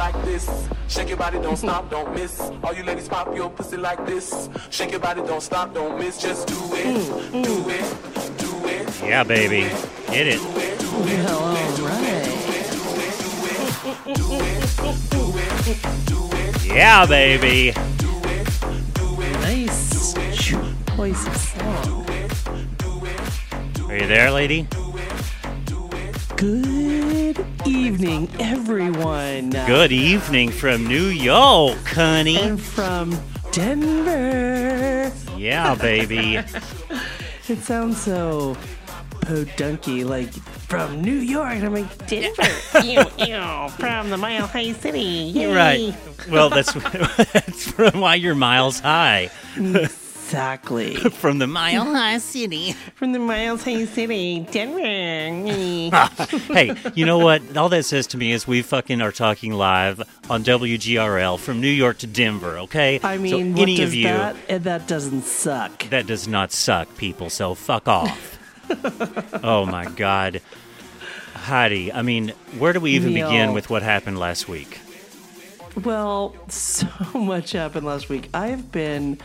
pop your pussy like this. Shake your body, don't stop, don't miss. All you ladies pop your pussy like this. Shake your body, don't stop, don't miss. Just do it, do it, do it. Yeah, baby. Get it. Well, all right. Yeah, baby. Nice choice of song. Are you there, lady? Good evening, everyone. Good evening from New York, honey. And from Denver. Yeah, baby. It sounds so podunky, like from New York. I'm like, Denver. ew, ew, from the Mile High City. Yay. right. Well, that's that's from why you're miles high. Exactly. From the Mile High City. from the mile High City, Denver. hey, you know what? All that says to me is we fucking are talking live on WGRL from New York to Denver, okay? I So mean, what any does of you that? Eh, that doesn't suck. that does not suck, people. So fuck off. oh my god. Heidi, I mean, where do we even Neil. begin with what happened last week? Well, so much happened last week. I've been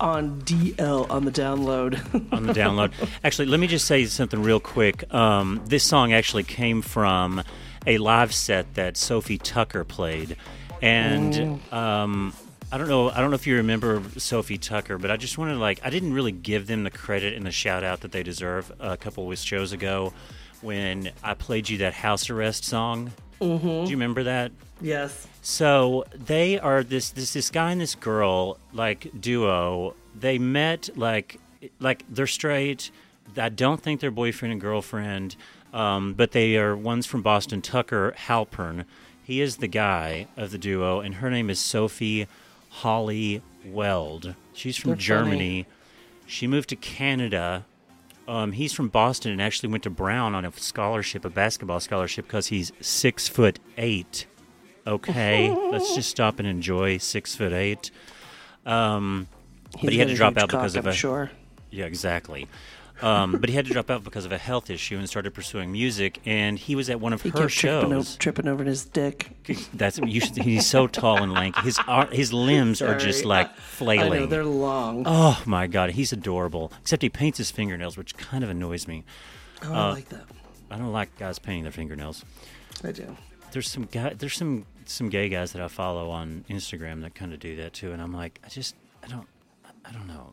on DL on the download. on the download. Actually, let me just say something real quick. Um, this song actually came from a live set that Sofi Tukker played, and um, I don't know. I don't know if you remember Sofi Tukker, but I just wanted to like. I didn't really give them the credit and the shout out that they deserve a couple of shows ago when I played you that house arrest song. Mm-hmm. Do you remember that? yes. So they are this this this guy and this girl like duo. They met like like they're straight. I don't think they're boyfriend and girlfriend, um, but they are one's from Boston. Tucker Halpern. He is the guy of the duo, and her name is Sophie Holly Weld. She's from They're funny. Germany. She moved to Canada. Um, he's from Boston and actually went to Brown on a scholarship, a basketball scholarship, because he's six foot eight. Okay, let's just stop and enjoy six foot eight. Um, He's he had to drop out because cock, of I'm a- sure. yeah, exactly. Um, but he had to drop out because of a health issue and started pursuing music. And he was at one of He her kept tripping, o- shows. tripping over his dick. That's you should, he's so tall and lanky. His his limbs are just Sorry. like I know flailing. they're long. oh my god, he's adorable. Except he paints his fingernails, which kind of annoys me. Oh, I like that. I don't like guys painting their fingernails. I do. there's some guy there's some some gay guys that I follow on Instagram that kind of do that too, and I'm like, I just I don't I don't know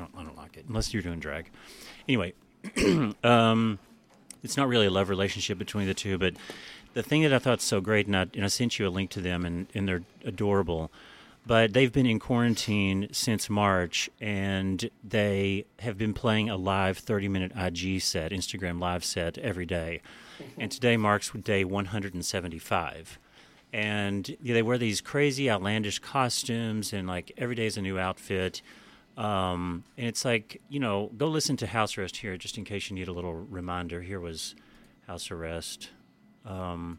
don't I don't like it unless you're doing drag. Anyway, um, it's not really a love relationship between the two, but the thing that I thought so great, and I, and I sent you a link to them, and, and they're adorable. But they've been in quarantine since March, and they have been playing a live 30 minute IG set, Instagram live set every day. And today marks day 175. And they wear these crazy, outlandish costumes, and like every day is a new outfit. Um, and it's like, you know, go listen to House Arrest here just in case you need a little reminder. Here was House Arrest. Um,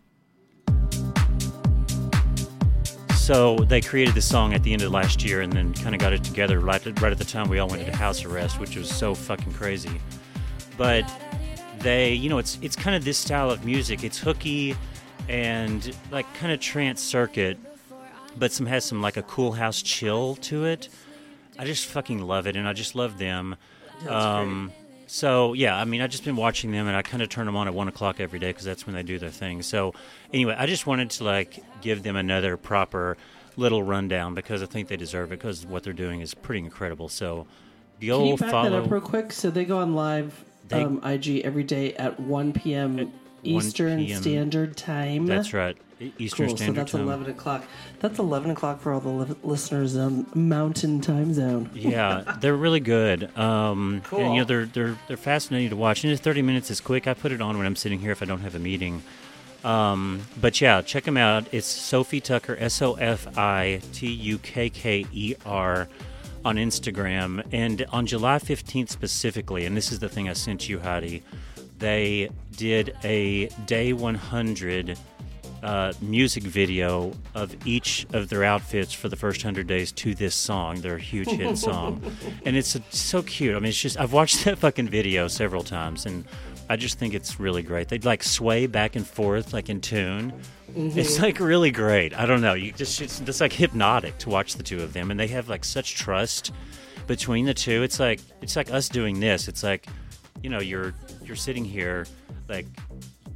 so they created the song at the end of last year and then kind of got it together right at, right at the time we all went into house arrest, which was so fucking crazy. But they, you know, it's it's kind of this style of music. It's hooky and like kind of trance circuit, but some has some like a cool house chill to it. I just fucking love it, and I just love them. Um, so yeah, I mean, I just been watching them, and I kind of turn them on at one o'clock every day because that's when they do their thing. So anyway, I just wanted to like give them another proper little rundown because I think they deserve it because what they're doing is pretty incredible. So go Can you back follow. that up real quick? So they go on live They- um, IG every day at 1 p.m. Eastern Standard Time. That's right, Eastern Cool. So Standard that's Time. 11 o'clock. That's 11 o'clock for all the li- listeners on Mountain Time Zone. yeah, they're really good. Um, and, you know, they're they're they're fascinating to watch. And the thirty minutes is quick. I put it on when I'm sitting here if I don't have a meeting. Um, but yeah, check them out. It's Sofi Tukker, S O F I T U K K E R, on Instagram. And on July 15th specifically, and this is the thing I sent you, Heidi, they did a day 100 uh, music video of each of their outfits for the first 100 days to this song, their huge hit song. and it's uh so cute. I mean, it's just, I've watched that fucking video several times and I just think it's really great. They'd like sway back and forth like in tune. Mm-hmm. It's like really great. I don't know. You just it's, it's like hypnotic to watch the two of them, and they have like such trust between the two. It's like it's like us doing this. It's like you know you're you're sitting here like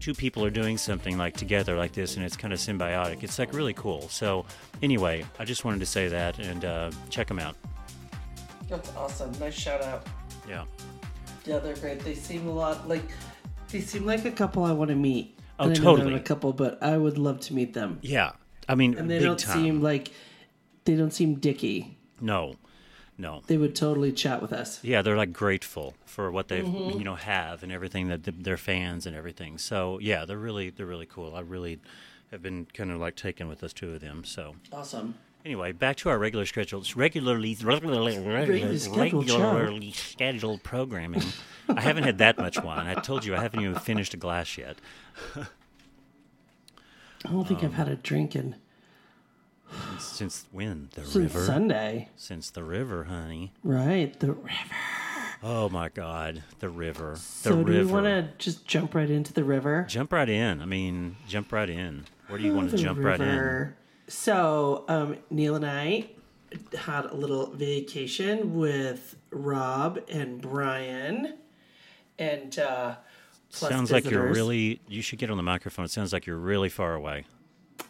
two people are doing something like together like this, and it's kind of symbiotic. It's like really cool. So anyway, I just wanted to say that and uh, check them out. That's awesome. Nice shout out. Yeah. Yeah, they're great. They seem a lot like they seem like a couple I want to meet. Oh, totally. a couple, but I would love to meet them. Yeah. I mean, And they don't time. seem like they don't seem dicky. no, no. They would totally chat with us. Yeah, they're like grateful for what they Mm-hmm. have you know have and everything that th- their fans and everything. So yeah, they're really they're really cool. I really have been kind of like taken with those two of them. So Awesome. anyway, back to our regular scheduled regularly regularly regularly, scheduled regularly scheduled programming. I haven't had that much wine. I told you I haven't even finished a glass yet. I don't think I've had a drink in Since when the since river? Sunday. Since the river, honey. Right. The river. Oh my God, the river. The So do river. we want to just jump right into the river? Jump right in. I mean, jump right in. Where do you want to jump right in? So, um, Neil and I had a little vacation with Rob and Brian, and uh, plus Sounds like you're really. You should get on the microphone. It sounds like you're really far away.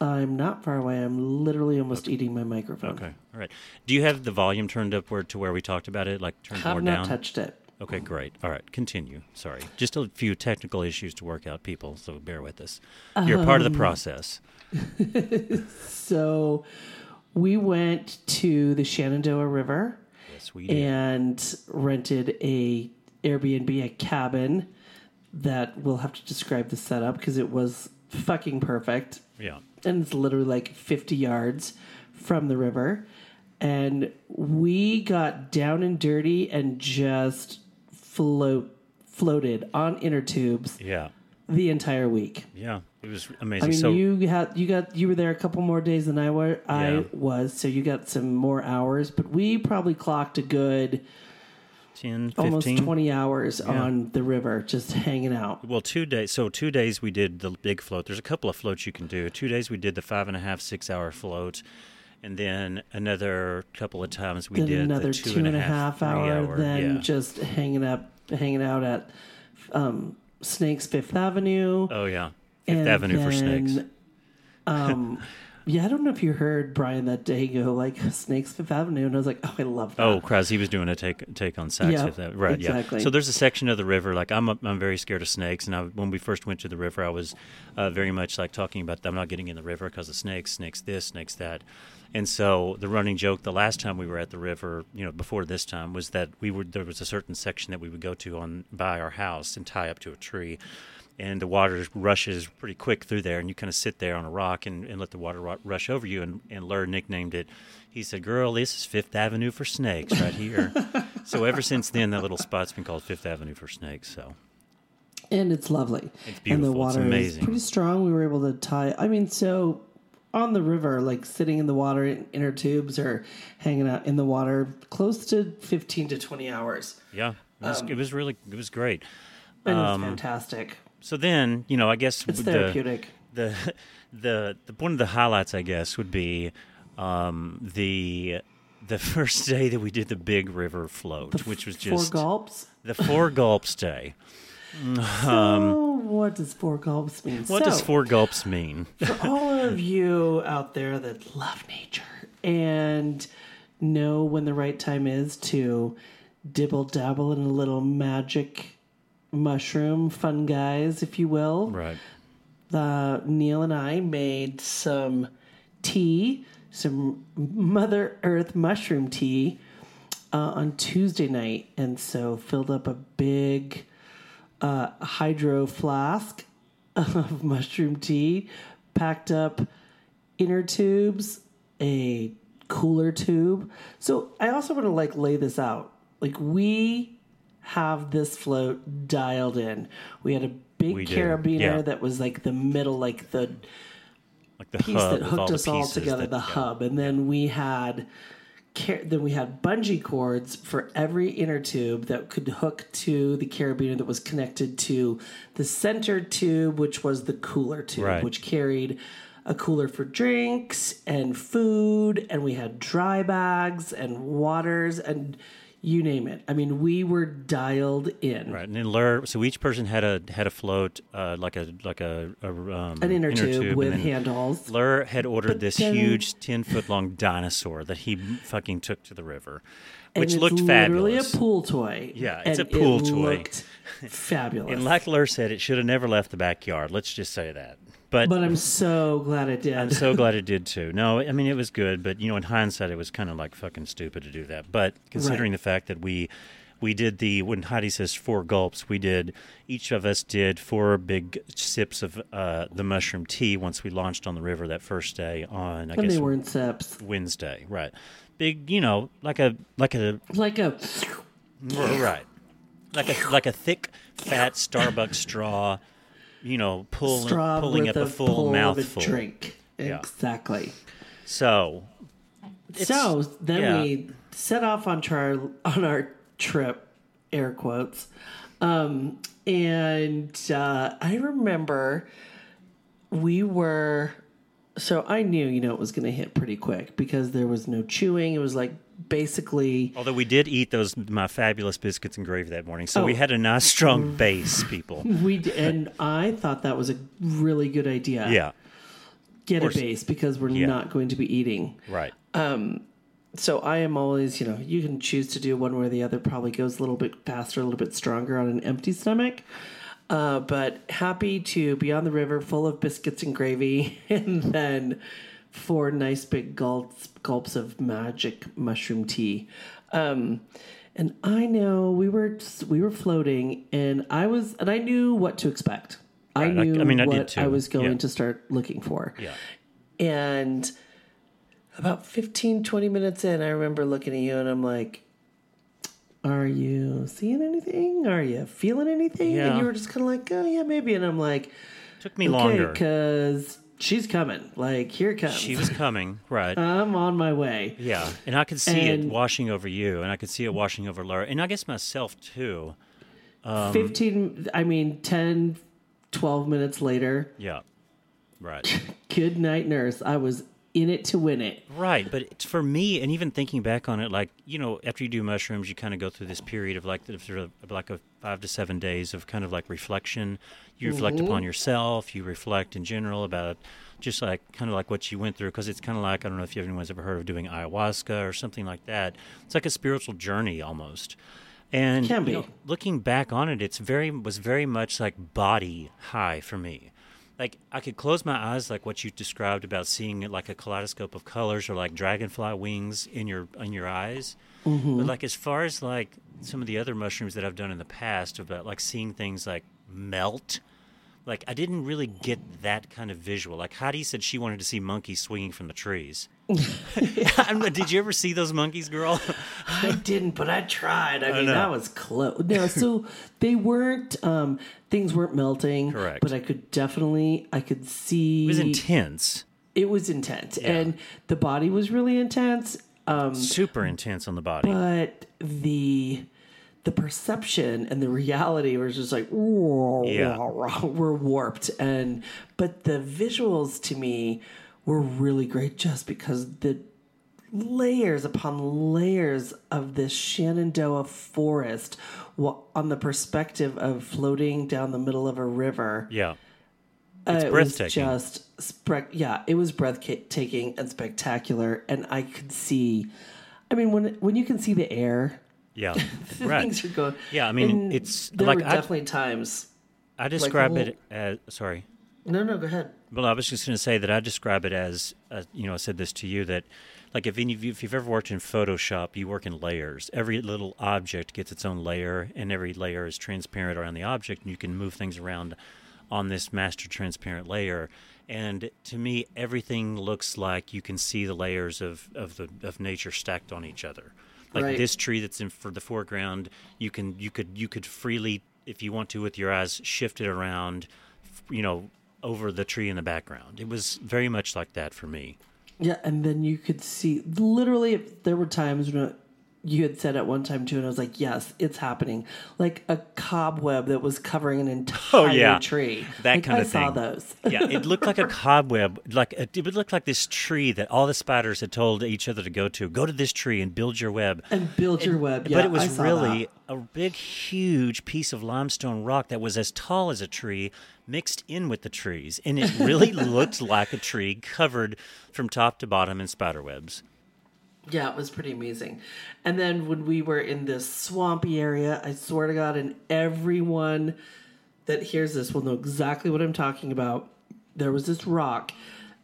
I'm not far away. I'm literally almost eating my microphone. Okay, all right. Do you have the volume turned up where to where we talked about it, like turned more not down? touched it. Okay, great. All right, continue. Sorry, just a few technical issues to work out, people. So bear with us. You're part of Um, the process. So, we went to the Shenandoah River Yes, we did. and rented a Airbnb, a cabin that we'll have to describe the setup because it was fucking perfect. Yeah. And it's literally like 50 yards from the river. And we got down and dirty and just float floated on inner tubes Yeah. the entire week. Yeah. It was amazing. I mean, so you had you got you were there a couple more days than I were. I was, so you got some more hours. But we probably clocked a good 10, 15. almost 20 hours on the river, just hanging out. Well, two days. So two days we did the big float. There's a couple of floats you can do. Two days we did the five and a half, six hour float, and then another couple of times we Then did another the two and a half three hour, then yeah. just hanging up, hanging out at um, Snakes Fifth Avenue. oh yeah, Fifth And Avenue for snakes. Um, yeah, I don't know if you heard Brian that day go like Snakes Fifth Avenue, and I was like, oh, I love that. Oh, Kraz, he was doing a take take on Saks Yeah, Fifth right? exactly. Yeah. So there's a section of the river. Like I'm, a, I'm very scared of snakes, and I, when we first went to the river, I was uh, very much like talking about I'm not getting in the river because of snakes, snakes this, snakes that. And so the running joke the last time we were at the river, you know, before this time, was that we would there was a certain section that we would go to on by our house and tie up to a tree. And the water rushes pretty quick through there, and you kind of sit there on a rock and, and let the water ru- rush over you. And, and Lur nicknamed it. He said, "Girl, this is Fifth Avenue for snakes right here." so ever since then, that little spot's been called Fifth Avenue for snakes. So and it's lovely. It's And the beautiful. It's water is pretty strong. We were able to tie. I mean, so on the river, like sitting in the water in inner tubes or hanging out in the water, close to fifteen to twenty hours. yeah, it was, it was really it was great. And Um, it's fantastic. So then, you know, I guess It's the, therapeutic. the the the one of the highlights, I guess, would be um, the the first day that we did the big river float, which was just four gulps. the four gulps day. so what does four gulps mean? Um, What so, does four gulps mean? for all of you out there that love nature and know when the right time is to dibble dabble in a little magic mushroom fun guys if you will right. uh, neil and i made some tea some mother earth mushroom tea uh, on tuesday night and so filled up a big uh, hydro flask of mushroom tea, packed up inner tubes, a cooler tube. So I also want to like lay this out. Like we have this float dialed in. We had a big We carabiner yeah. that was like the middle, like the Like the piece that hooked all us all together, that- the yeah. hub, and then we had then we had bungee cords for every inner tube that could hook to the carabiner that was connected to the center tube, which was the cooler tube, Right. which carried a cooler for drinks and food, and we had dry bags and waters and you name it. I mean, we were dialed in. Right, and then lure. So each person had a had a float, uh, like a like a, a um, An inner, tube, with handles. Lur had ordered But this then- huge ten foot long dinosaur that he fucking took to the river, and which it's looked fabulous. a pool toy. Yeah, it's and a pool it toy. Looked fabulous. and like Lur said, it should have never left the backyard. Let's just say that. But, but I'm so glad it did. I'm so glad it did too. No, I mean it was good, but you know, in hindsight, it was kind of like fucking stupid to do that. But considering Right. the fact that we we did the when Heidi says four gulps, we did each of us did four big sips of uh, the mushroom tea once we launched on the river that first day on I and guess they weren't sips. Wednesday, right? Big, you know, like a like a Like a right, like a like a thick, fat Starbucks straw. You know, pulling straw pulling up a a full pull of a mouthful. drink. Yeah. Exactly. So, so then yeah. we set off on our on our trip, air quotes, um, and uh, I remember we were. So I knew, you know, it was going to hit pretty quick because there was no chewing. It was like basically Although we did eat those my fabulous biscuits and gravy that morning, so we Oh. had a nice strong base, people. we d- and I thought that was a really good idea. Yeah, get a base because we're Yeah. not going to be eating. right. Um, so I am always, you know, you can choose to do one way or the other. Probably goes a little bit faster, a little bit stronger on an empty stomach. Uh, but happy to be on the river full of biscuits and gravy, and then four nice big gulps gulps of magic mushroom tea. Um, and I know we were we were floating, and I was and I knew what to expect. I Right, I- knew I mean, I what. I was going Yeah. to start looking for. Yeah, And about 15, 20 minutes in, I remember looking at you and I'm like, Are you seeing anything? Are you feeling anything? And you were just kind of like, Oh, yeah, maybe. And I'm like, took me Okay, longer. because she's coming. Like, here it comes. She was coming, right? I'm on my way. yeah, and I could see it washing over you, and I could see it washing over Laura, and I guess myself too. Um, 15, I mean, 10, 12 minutes later, Yeah, right. good night, nurse. I was in it to win it. Right, but it's for me, and even thinking back on it, like you know, after you do mushrooms, you kind of go through this period of like the- sort of like a five to seven days of kind of like reflection. You reflect upon mm-hmm. yourself. You reflect in general about just like kind of like what you went through, because it's kind of like I don't know if anyone's ever heard of doing ayahuasca or something like that. It's like a spiritual journey almost. And you know, looking back on it, it's very was very much like body high for me like I could close my eyes, like what you described about seeing it like a kaleidoscope of colors or like dragonfly wings in your in your eyes. Mm-hmm. But like as far as like some of the other mushrooms that I've done in the past about like seeing things like melt, like I didn't really get that kind of visual. Like Heidi said, she wanted to see monkeys swinging from the trees. I Did you ever see those monkeys, girl? I didn't, but I tried. I mean, know. that was close. No, so they weren't. Um, things weren't melting. Correct. But I could definitely, I could see. It was intense, It was intense, and the body was really intense. Um, super intense on the body. but the the perception and the reality was just like yeah, we're warped. And but the visuals to me were really great just because the layers upon layers of this Shenandoah forest on the perspective of floating down the middle of a river. Yeah, uh, It's it was just spre- yeah, it was breathtaking and spectacular, and I could see. I mean, when when you can see the air, yeah, right. things are going. Yeah, I mean, and it's there like were I- definitely times. I describe whole- it as sorry. No, no, go ahead. Well, I was just going to say that I describe it as, uh, you know, I said this to you that, like, if any of you, if you've ever worked in Photoshop, you work in layers. Every little object gets its own layer, and every layer is transparent around the object, and you can move things around on this master transparent layer. And to me, everything looks like you can see the layers of of the of nature stacked on each other. Like Right. this tree that's in for the foreground, you can you could you could freely, if you want to, with your eyes, shift it around, you know, over the tree in the background. It was very much like that for me. Yeah, and then you could see literally there were times when you had said at one time too, and I was like, "Yes, it's happening." Like a cobweb that was covering an oh, entire Oh, yeah. tree. That Like, kind I of thing. I saw those. yeah, it looked like a cobweb. Like it would look like this tree that all the spiders had told each other to go to. Go to this tree and build your web. and build your web. Yeah, but it was really that. a big, huge piece of limestone rock that was as tall as a tree mixed in with the trees. And it really looked like a tree covered from top to bottom in spider webs. Yeah, it was pretty amazing. And then when we were in this swampy area, I swear to God, and everyone that hears this will know exactly what I'm talking about. There was this rock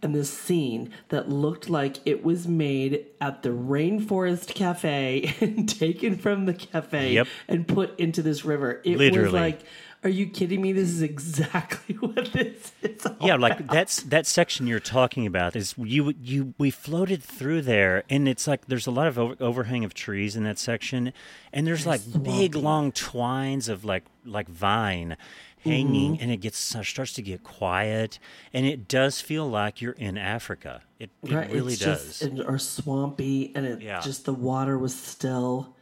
and this scene that looked like it was made at the Rainforest Cafe and taken from the cafe Yep. and put into this river. It was like, are you kidding me? This is exactly what this is. all Yeah, like that's that section you're talking about is you you we floated through there and it's like there's a lot of over, overhang of trees in that section and there's like big long twines of like like vine hanging mm-hmm. and it gets starts to get quiet and it does feel like you're in Africa. It, it Right, really it's does. Just, or swampy, and it Yeah. just the water was still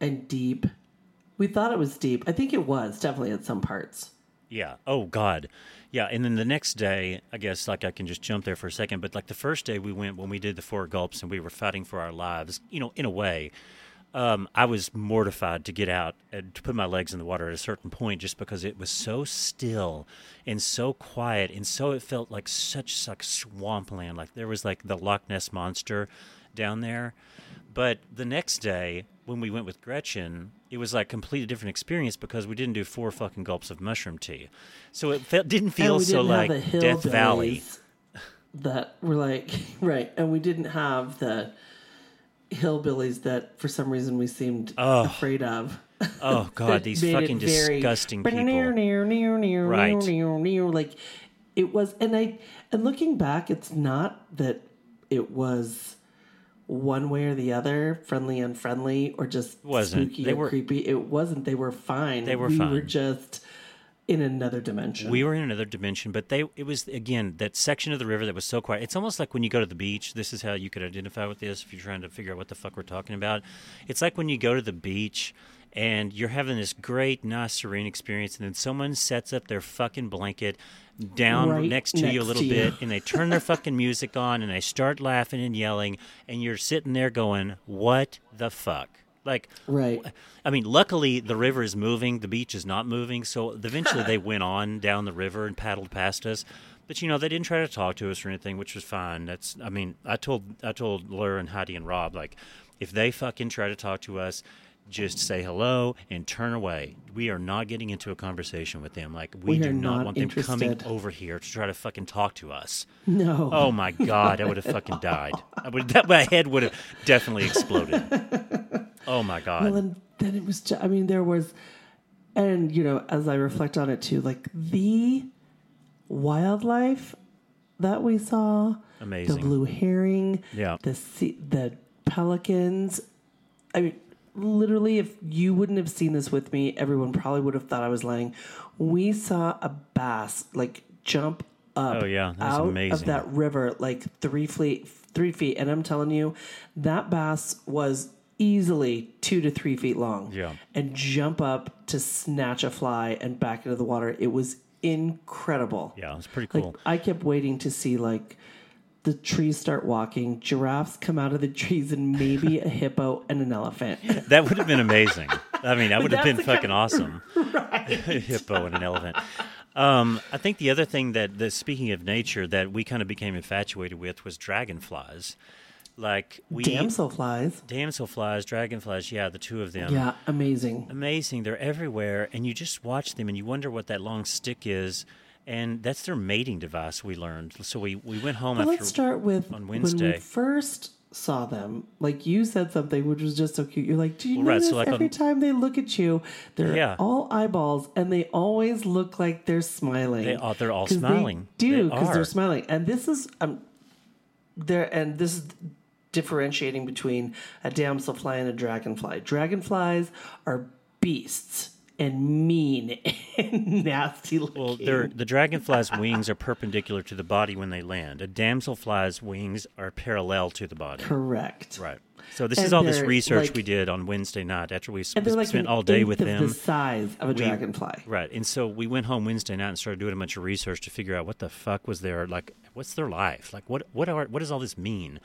and deep. We thought it was deep. I think it was definitely at some parts. Yeah. Oh God. Yeah. And then the next day, I guess like I can just jump there for a second, but like the first day we went when we did the four gulps and we were fighting for our lives, you know, in a way. Um, I was mortified to get out and to put my legs in the water at a certain point just because it was so still and so quiet and so it felt like such like swampland. Like there was like the Loch Ness monster down there. But the next day, when we went with Gretchen, it was like completely different experience because we didn't do four fucking gulps of mushroom tea, so it felt, didn't feel so didn't like Death Valley. That were like right, and we didn't have the hillbillies that for some reason we seemed afraid of. Oh God, these fucking disgusting people. Right. Like it was, and I and looking back, it's not that it was one way or the other, friendly, unfriendly, or just Wasn't. spooky They or were- creepy. It wasn't. They were fine. They were we were just in another dimension. We were in another dimension, but they it was again that section of the river that was so quiet. It's almost like when you go to the beach. This is how you could identify with this if you're trying to figure out what the fuck we're talking about. It's like when you go to the beach and you're having this great, nice, serene experience, and then someone sets up their fucking blanket down Right next to you a little bit, and they turn their fucking music on, and they start laughing and yelling, and you're sitting there going, "What the fuck?" Like, Right. I mean, luckily the river is moving, the beach is not moving. So eventually they went on down the river and paddled past us. But you know, they didn't try to talk to us or anything, which was fine. That's, I mean, I told I told Lur and Heidi and Rob like, if they fucking try to talk to us, just say hello and turn away. We are not getting into a conversation with them. Like we, We do not not want them coming over here to try to fucking talk to us. No. Oh my god, I would have fucking died. I would that my head would have definitely exploded. Oh my god. Well, and then it was. Just, I mean, there was, and you know, as I reflect on it too, like the wildlife that we saw, Amazing. the blue herring, Yeah. the sea, the pelicans. I mean, literally, if you wouldn't have seen this with me, everyone probably would have thought I was lying. We saw a bass like jump up Oh, yeah, that out amazing. of that river like three feet three feet and i'm telling you that bass was easily two to three feet long Yeah. and jump up to snatch a fly and back into the water it was incredible Yeah, it was pretty like cool. i kept waiting to see like the trees start walking giraffes come out of the trees and maybe a hippo and an elephant that would have been amazing. I mean, that would have been fucking kind awesome. a hippo and an elephant. Um, I think the other thing that, that, speaking of nature, that we kind of became infatuated with was dragonflies. Like we damselflies damselflies, dragonflies. Yeah, the two of them. yeah amazing amazing. They're everywhere, and you just watch them, and you wonder what that long stick is. And that's their mating device. We learned. So we, we went home Well, after. let's start with on when we first saw them. Like you said something which was just so cute. You're like, do you Well, right, notice so like every on- time they look at you, they're Yeah. all eyeballs, and they always look like they're smiling. They are- they're all smiling. They do because are. they're smiling, and this is um, there, and this is differentiating between a damselfly and a dragonfly. Dragonflies are beasts and mean and nasty looking. Well, the dragonfly's wings are perpendicular to the body when they land. A damselfly's wings are parallel to the body. correct. Right. So this is all this research like- we did on Wednesday night after we s- And they're like spent all day with them. the size of a dragonfly. Right. And so we went home Wednesday night and started doing a bunch of research to figure out what the fuck was there like what's their life? Like what what are what does all this mean?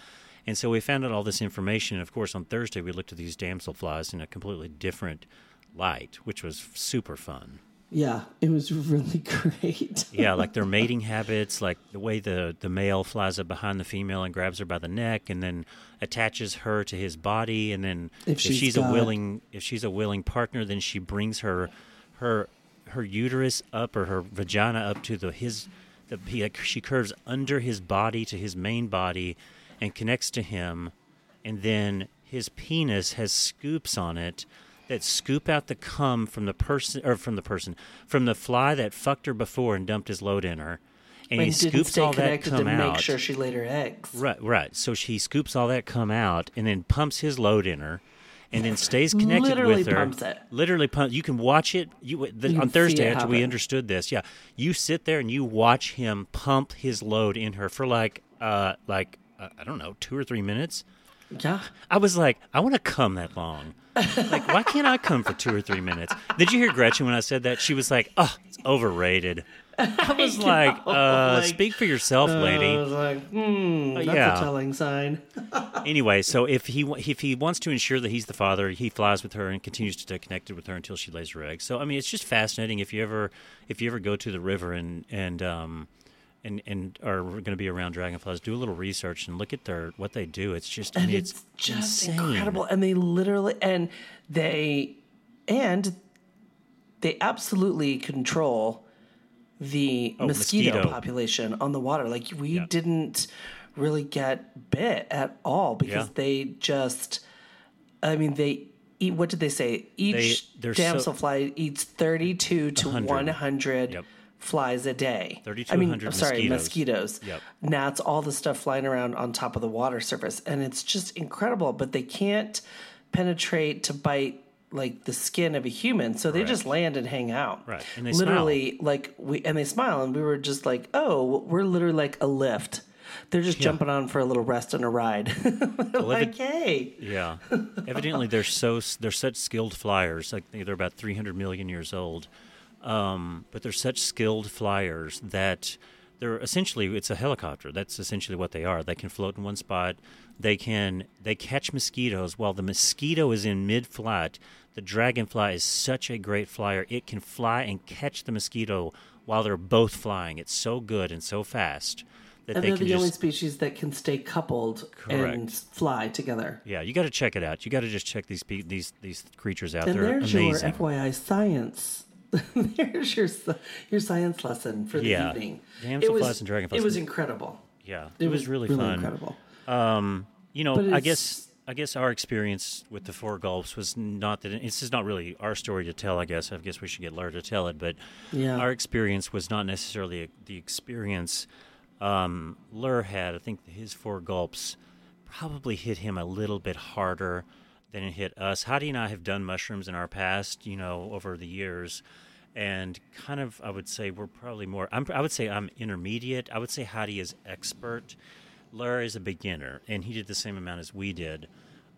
And so we found out all this information. And of course on Thursday we looked at these damselflies in a completely different light, which was super fun. Yeah, it was really great. Yeah, like their mating habits, like the way the, the male flies up behind the female and grabs her by the neck and then attaches her to his body and then If she's a willing if she's a willing partner then she brings her her her uterus up or her vagina up to the his the he, like, she curves under his body to his main body and connects to him and then his penis has scoops on it that scoop out the cum from the person or from the person from the fly that fucked her before and dumped his load in her and, he and scoops all that cum to out make sure she laid her eggs. right right so she scoops all that cum out and then pumps his load in her and then stays connected Literally with her pumps it. literally pump you can watch it you the, You on thursday after we understood this yeah you sit there and you watch him pump his load in her for like uh like uh, i don't know two or three minutes Yeah. I was like, I want to come that long. Like, why can't I come for two or three minutes? Did you hear Gretchen when I said that? She was like, oh, it's overrated. I was like, uh, like, speak for yourself, I lady. was like, hmm, that's yeah. a telling sign. anyway, so if he if he wants to ensure that he's the father, he flies with her and continues to stay connected with her until she lays her eggs. So I mean, it's just fascinating. If you ever if you ever go to the river and and um and and are going to be around dragonflies, do a little research and look at their what they do. It's just I and mean, it's, it's, just insane. incredible and they literally and they and they absolutely control the Oh, mosquito, mosquito. population on the water like we Yeah. didn't really get bit at all because Yeah. they just i mean they eat what did they say each they're so- damselfly eats 32 to 100. 100 Yep. Flies a day 30 to i mean sorry mosquitoes. mosquitoes Yep. gnats, all the stuff flying around on top of the water surface. And it's just incredible, but they can't penetrate to bite like the skin of a human. So they just land and hang out. Right. And they literally like we and they smile and we were just like, "Oh, we're literally like a lift." They're just jumping on for a little rest and a ride. like, hey. Yeah, evidently they're so they're such skilled flyers. Like they're about 300 million years old, um, but they're such skilled flyers that they're essentially it's a helicopter. That's essentially what they are. They can float in one spot. They can they catch mosquitoes while the mosquito is in mid-flight. The dragonfly is such a great flyer. It can fly and catch the mosquito while they're both flying. It's so good and so fast that And they they're the only species that can stay coupled and fly together. yeah. You got to check it out. You got to just check these these these creatures out. And they're there's amazing. your FYI science. there's your your science lesson for the Yeah. evening. Damselflies it was, and dragonflies. It was incredible. Yeah, it, was, really, fun. incredible. You know, I guess I guess our experience with the four gulps was not that this is not really our story to tell. I guess I guess we should get Laura to tell it, but Yeah. our experience was not necessarily the experience um, Lur had. I think his four gulps probably hit him a little bit harder than it hit us. Heidi and I have done mushrooms in our past, you know, over the years. And kind of, I would say we're probably more. I'm, I would say I'm intermediate. I would say Heidi is expert. Laura is a beginner, and he did the same amount as we did.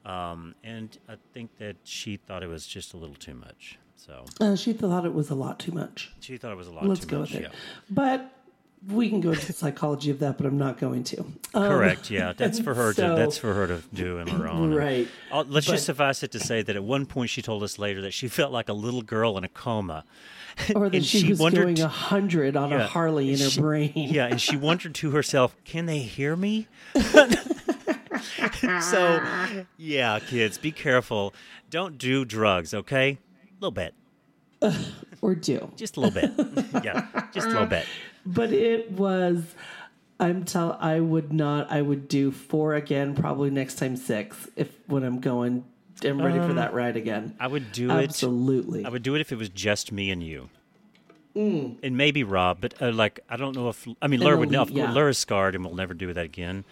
Um, and I think that she thought it was just a little too much. So Uh, she thought it was a lot too much. she thought it was a lot Let's too go much. with it. Yeah. But we can go into the psychology of that, but I'm not going to. Um, Correct. Yeah, that's for her so- to. That's for her to do on her own. Right. I'll- let's But- just suffice it to say that at one point she told us later that she felt like a little girl in a coma. Or that she, she was wondered- going a hundred on a Harley in her she- brain. Yeah, and she wondered to herself, "Can they hear me?" so, yeah, kids, be careful. Don't do drugs, okay? A little bit, Or do. just a little bit. yeah, just a little bit. But it was. I'm tell. I would not. I would do four again. Probably next time six. If when I'm going, I'm ready for that ride again. Um, I would do it. Absolutely. I would do it if it was just me and you. Mm. And maybe Rob, but uh, like I don't know if I mean Laura would know. Yeah. Laura's scarred and will never do that again.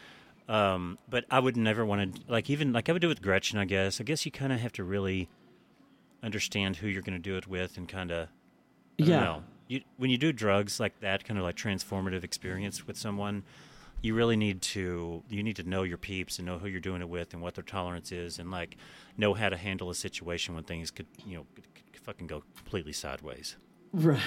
Um, but I would never want to like even like I would do it with Gretchen. I guess. I guess you kind of have to really understand who you're going to do it with and kind of Yeah. know. You, when you do drugs like that, kind of like transformative experience with someone, you really need to you need to know your peeps and know who you're doing it with and what their tolerance is and like know how to handle a situation when things could you know could, could fucking go completely sideways. Right.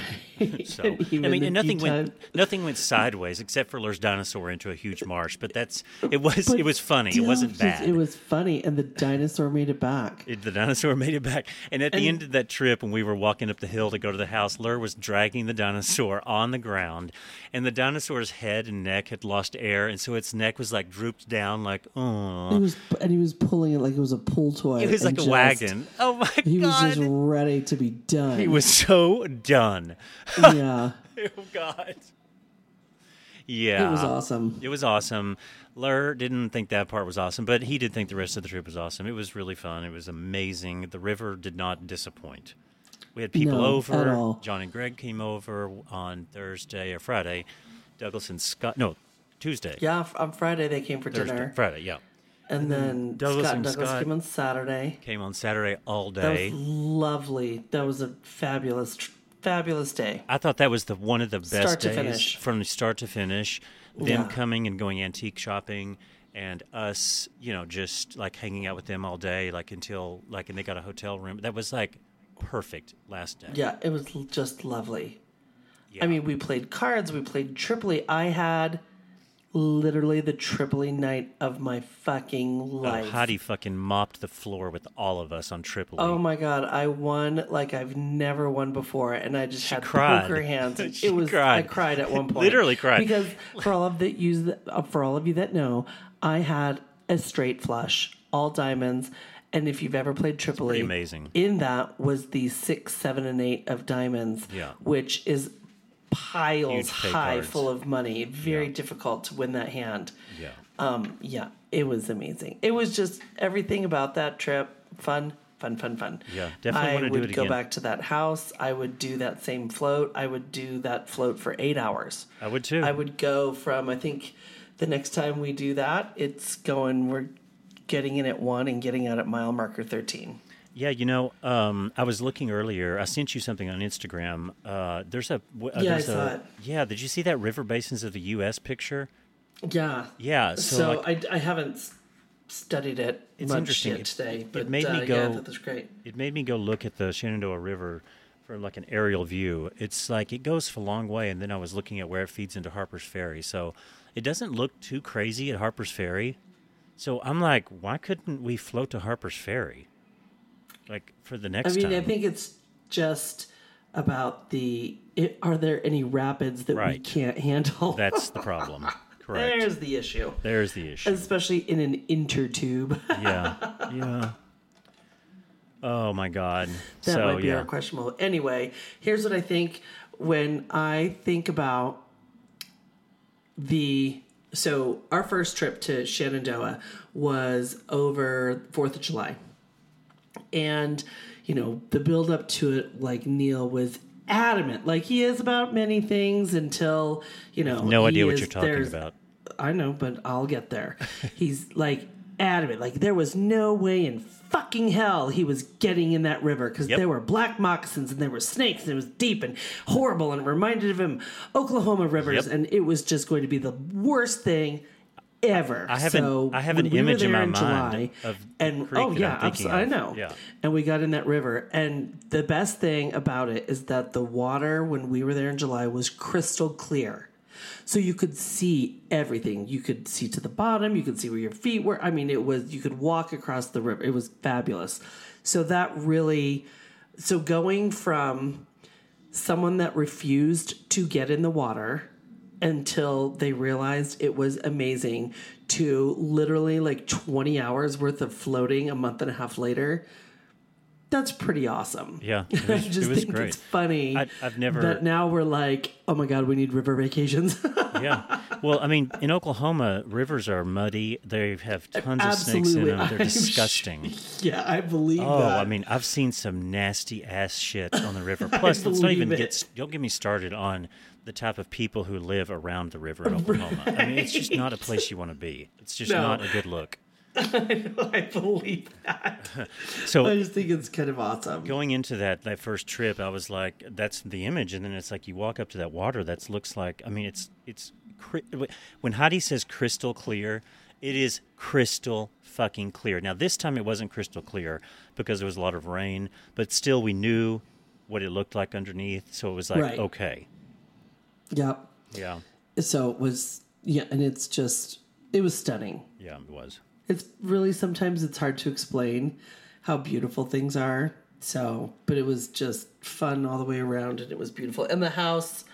So And I mean, and nothing went time- nothing went sideways except for Lur's dinosaur into a huge marsh. But that's it was But it was funny. It wasn't bad. It was funny, and the dinosaur made it back. It- the dinosaur made it back. And at the end of that trip, when we were walking up the hill to go to the house, Lur was dragging the dinosaur on the ground, and the dinosaur's head and neck had lost air, and so its neck was like drooped down, like He oh. was, and he was pulling it like it was a pull toy. It was like a just- wagon. Oh my god. He was just ready to be done. he was so done. yeah. Oh god. Yeah, It was awesome. It was awesome. Lur didn't think that part was awesome, but he did think the rest of the trip was awesome. It was really fun. It was amazing. The river did not disappoint. We had people No, over. John and Greg came over on Thursday or Friday. Douglas and Scott, no, Tuesday. Yeah, on Friday they came for Thursday, dinner, Friday, yeah. and then Douglas Scott and Douglas Scott- came on Saturday. Came on Saturday all That day. was lovely. That was a fabulous, fabulous day. I thought that was the one of the best days from start to finish. Them Yeah. coming and going antique shopping, and us, you know, just like hanging out with them all day, like until like, and they got a hotel room. That was like perfect last day. Yeah, it was just lovely. Yeah. I mean, we played cards, we played Tripoley. I had literally the Tripoley night of my fucking Oh, life. Heidi fucking mopped the floor with all of us on Tripoley. Oh my god, I won like I've never won before, and I just had cried. poker hands. She it was cried. I cried at one point, Literally cried. because for all of that use uh, for all of you that know, I had a straight flush, all diamonds, and if you've ever played Tripoley, amazing. In that was the six, seven, and eight of diamonds, Yeah. which is piles high, cards. full of money. Very difficult to win that hand. yeah. Um, yeah, it was amazing. It was just everything about that trip fun, fun, fun, fun. Yeah, definitely I would do it go again. back to that house. I would do that same float. I would do that float for eight hours. I would too. I would go from. I think the next time we do that, it's going. We're getting in at one and getting out at mile marker thirteen. Yeah, you know, um, I was looking earlier. I sent you something on Instagram. Uh, there's a w- uh, Yeah, I saw a, it. Yeah, did you see that river basins of the U.S. picture? Yeah. Yeah, so, So, like, I, I haven't studied it It's much interesting. yet It- today, it but made me uh, yeah, go- that's great. it made me go look at the Shenandoah River for like an aerial view. It's like it goes for a long way, and then I was looking at where it feeds into Harper's Ferry. So it doesn't look too crazy at Harper's Ferry. So I'm like, why couldn't we float to Harper's Ferry? Like for the next. I mean, time. I think it's just about the. It, are there any rapids that we can't handle? That's the problem. Correct. There's the issue, There's the issue. especially in an intertube. yeah. Yeah. Oh my God. that so might be yeah. our questionable. Anyway, here's what I think when I think about the. So our first trip to Shenandoah was over Fourth of July, and you know the build up to it, like Neil was adamant, like he is about many things until you know. no idea what is- you're talking about. I know, but I'll get there. He's like adamant, like there was no way in fucking hell he was getting in that river because Yep. there were black moccasins and there were snakes and it was deep and horrible and it reminded of him Oklahoma rivers Yep. and it was just going to be the worst thing ever. I have an- so I have an we were image in my mind July, of and oh yeah, I'm thinking abso- I know. Yeah. And we got in that river, and the best thing about it is that the water when we were there in July was crystal clear. So you could see everything. You could see to the bottom. You could see where your feet were. I mean, it was you could walk across the river. It was fabulous. So that really, so going from someone that refused to get in the water until they realized it was amazing to literally like 20 hours worth of floating a month and a half later that's pretty awesome Yeah, it i was- just it was think great. it's funny I- I've never- that now we're like oh my god we need river vacations yeah. Well, I mean, in Oklahoma, rivers are muddy. They have tons of snakes in them. They're I'm disgusting. yeah i believe Oh, that I mean, I've seen some nasty ass shit on the river. Plus, let's not even it. get don't get me started on the type of people who live around the river in Oklahoma. I mean, it's just not a place you want to be. It's just No. not a good look. I believe that. So I just think it's kind of awesome. going into that that first trip, I was like, "That's the image," and then it's like you walk up to that water that looks like. I mean, it's it's when Heidi says crystal clear, it is crystal fucking clear. Now this time it wasn't crystal clear because there was a lot of rain, but still we knew what it looked like underneath, so it was like Right. okay, Yep. yeah, So it was yeah, and it's just it was stunning. yeah, it was. It's really sometimes it's hard to explain how beautiful things are. So, but it was just fun all the way around, and it was beautiful. And the house,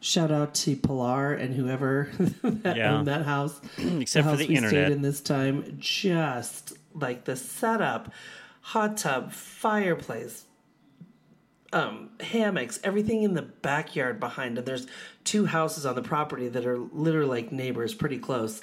shout out to Pilar and whoever that Yeah. owned that house. Except for house the we internet. stayed in this time, just like the setup, hot tub, fireplace, um, hammocks, everything in the backyard behind. And there's two houses on the property that are literally like neighbors, pretty close.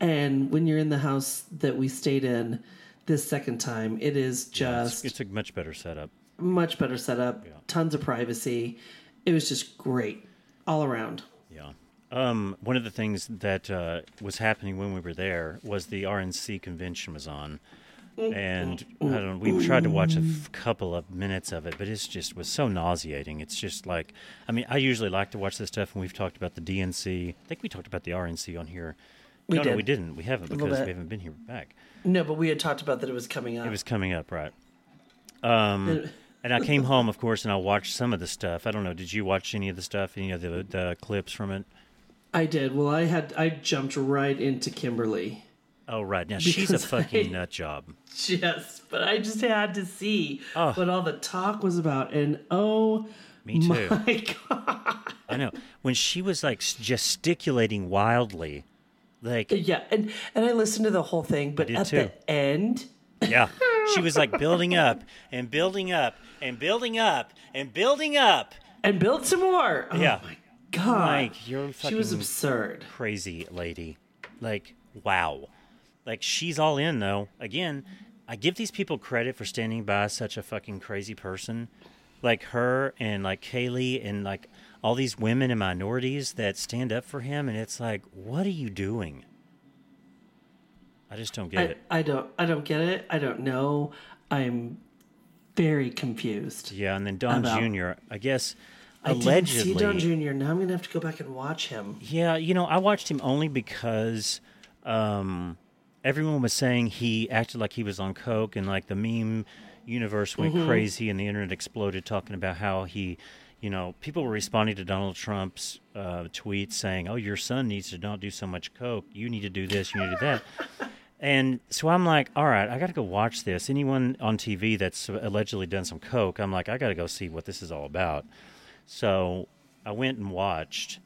And when you're in the house that we stayed in this second time, it is just It's a much better setup. much better setup, tons of privacy. It was just great all around. Yeah. Um, one of the things that uh, was happening when we were there was the RNC convention was on, and I don't. know, We tried to watch a f- couple of minutes of it, but it's just was so nauseating. It's just like, I mean, I usually like to watch this stuff, and we've talked about the DNC. I think we talked about the RNC on here. We no, no, did. we didn't. We haven't because we haven't been here back. No, but we had talked about that it was coming up. It was coming up, right? Um, and I came home, of course, and I watched some of the stuff. I don't know. Did you watch any of the stuff? Any of the the clips from it? I did. Well, I had I jumped right into Kimberly. Oh, right. Now she's a fucking I- nut job. Yes, but I just had to see Oh. what all the talk was about, and oh Me too. my god, I know when she was like gesticulating wildly, like yeah, and and I listened to the whole thing, but at too. the end, yeah, she was like building up and building up and building up and building up. and build some more. Oh Yeah. my god, Like you're she was absurd. crazy lady. Like wow, like she's all in though. Again, I give these people credit for standing by such a fucking crazy person, like her and like Kaylee and like all these women and minorities that stand up for him. And it's like, what are you doing? I just don't get I, it. I don't I don't get it. I don't know. I'm very confused. Yeah, and then Don About- Jr. I guess I didn't see Don Jr. Now I'm gonna have to go back and watch him. Yeah, you know, I watched him only because um, everyone was saying he acted like he was on coke, and like the meme universe went Mm-hmm. crazy, and the internet exploded, talking about how he, you know, people were responding to Donald Trump's uh, tweets saying, "Oh, your son needs to not do so much coke. You need to do this. You need to do that." And so I'm like, all right, I got to go watch this. Anyone on TV that's allegedly done some coke, I'm like, I got to go see what this is all about. So I went and watched,